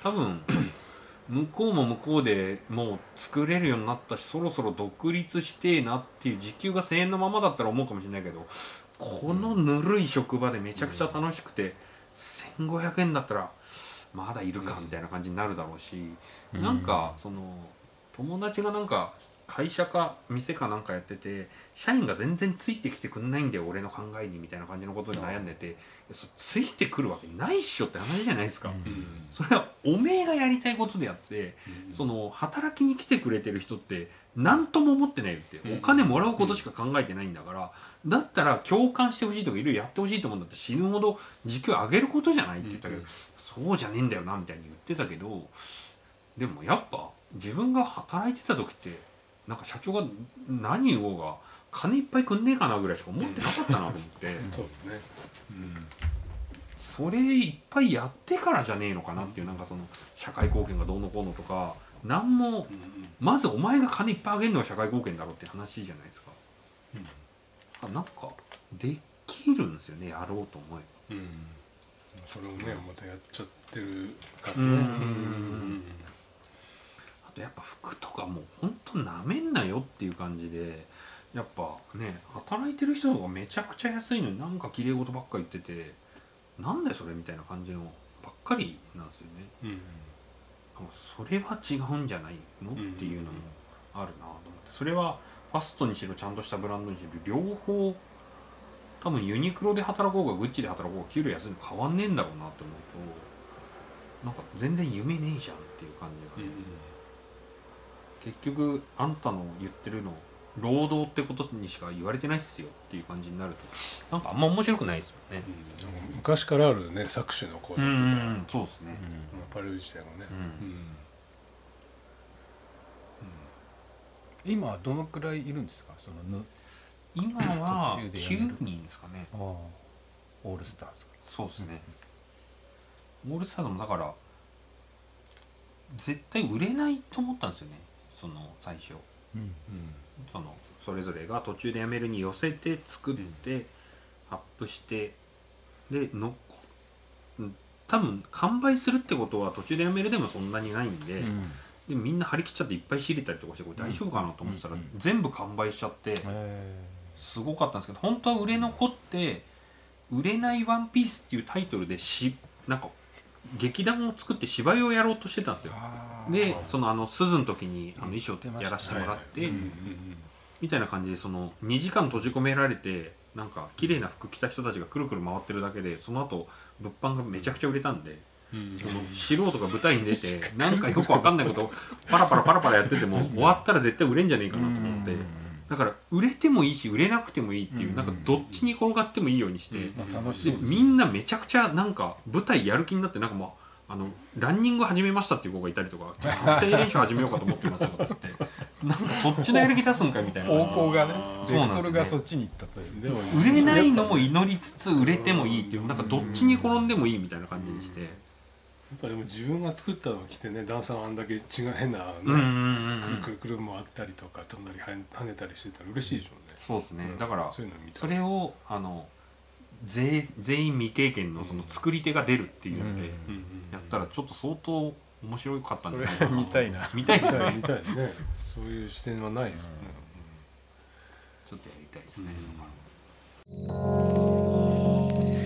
多分向こうも向こうでもう作れるようになったしそろそろ独立してえなっていう時給が1,000円のままだったら思うかもしれないけどこのぬるい職場でめちゃくちゃ楽しくて1,500円だったらまだいるかみたいな感じになるだろうし、なんかその友達がなんか会社か店かなんかやってて社員が全然ついてきてくんないんだよ俺の考えにみたいな感じのことに悩んでてそついてくるわけないっしょって話じゃないですか。うん。うんそれはおめえがやりたいことであって、うん。その働きに来てくれてる人って何とも思ってないよって、うん。お金もらうことしか考えてないんだから、だったら共感してほしいとかいろいろやってほしいと思うんだって死ぬほど時給上げることじゃないって言ったけど、うん。そうじゃねえんだよなみたいに言ってたけどでもやっぱ自分が働いてた時ってなんか社長が何言おうが金いっぱいくんねえかなぐらいしか思ってなかったなと思って。そうですね。それいっぱいやってからじゃねえのかなっていうなんかその社会貢献がどうのこうのとか何もうんうん。まずお前が金いっぱいあげるのは社会貢献だろうって話じゃないですか。うん。あなんかできるんですよねやろうと思えば。うん。それをねまたやっちゃってるからねうんとやっぱ服とかもうほんとなめんなよっていう感じでやっぱね働いてる人とかめちゃくちゃ安いのになんか綺麗事ばっか言っててなんだよそれみたいな感じのばっかりなんですよね。うんそれは違うんじゃないのっていうのもあるなと思って。それはファストにしろちゃんとしたブランドにしろ両方多分ユニクロで働こうがグッチで働こうが給料安いの変わんねえんだろうなって思うとなんか全然夢ねえじゃんっていう感じが。ね、結局あんたの言ってるの労働ってことにしか言われてないっすよっていう感じになるとなんかあんま面白くないですよね。うん昔からあるね搾取の講座とか、そうですね。アパレル自体もね、うん今はどのくらいいるんですか？そのぬ今は途中で辞める9人ですかね。オールスターズそうですね。オールスターズもだから絶対売れないと思ったんですよね。その最初。うん。そのそれぞれが途中で辞めるに寄せて作って、アップしてでのうん。多分完売するってことは途中で辞めるでもそんなにないんで,、でみんな張り切っちゃっていっぱい仕入れたりとかしてこれ大丈夫かなと思ってたら、全部完売しちゃって、えすごかったんですけど本当は売れ残って「売れないワンピースっていうタイトルでしなんか劇団を作って芝居をやろうとしてたんですよ。でそのあの鈴の時にあの衣装やらせてもらって、みたいな感じでその2時間閉じ込められてなんか綺麗な服着た人たちがくるくる回ってるだけでその後物販がめちゃくちゃ売れたんで、その素人が舞台に出てなんかよくわかんないことをパラパラパラパラやってても終わったら絶対売れんじゃねえかなと思ってだから売れてもいいし売れなくてもいいっていううんなんかどっちに転がってもいいようにしてみんなめちゃくちゃなんか舞台やる気になってなんかもうあのランニング始めましたっていう子がいたりとか発声練習始めようかと思ってますとかっつって。なんかそっちのやる気出すんかいみたいな。方向がねそうなんですね。ベクトルがそっちに行ったという。でも売れないのも祈りつつ売れてもいいっていうなんかどっちに転んでもいいみたいな感じにして。やっぱでも自分が作ったのを着てねダンサーがあんだけ違う変なね、くるくるくる回ったりとか飛んだり跳ね跳ねたりしてたら嬉しいでしょうね。そうですね。うん。だからそういうの見たそれをあの全全員未経験のその作り手が出るっていうのでやったらちょっと相当面白かったんじゃないかな。見たいな。見たいですね。見たいですね。そういう視点はないですよね、ちょっとやりたいですね、うん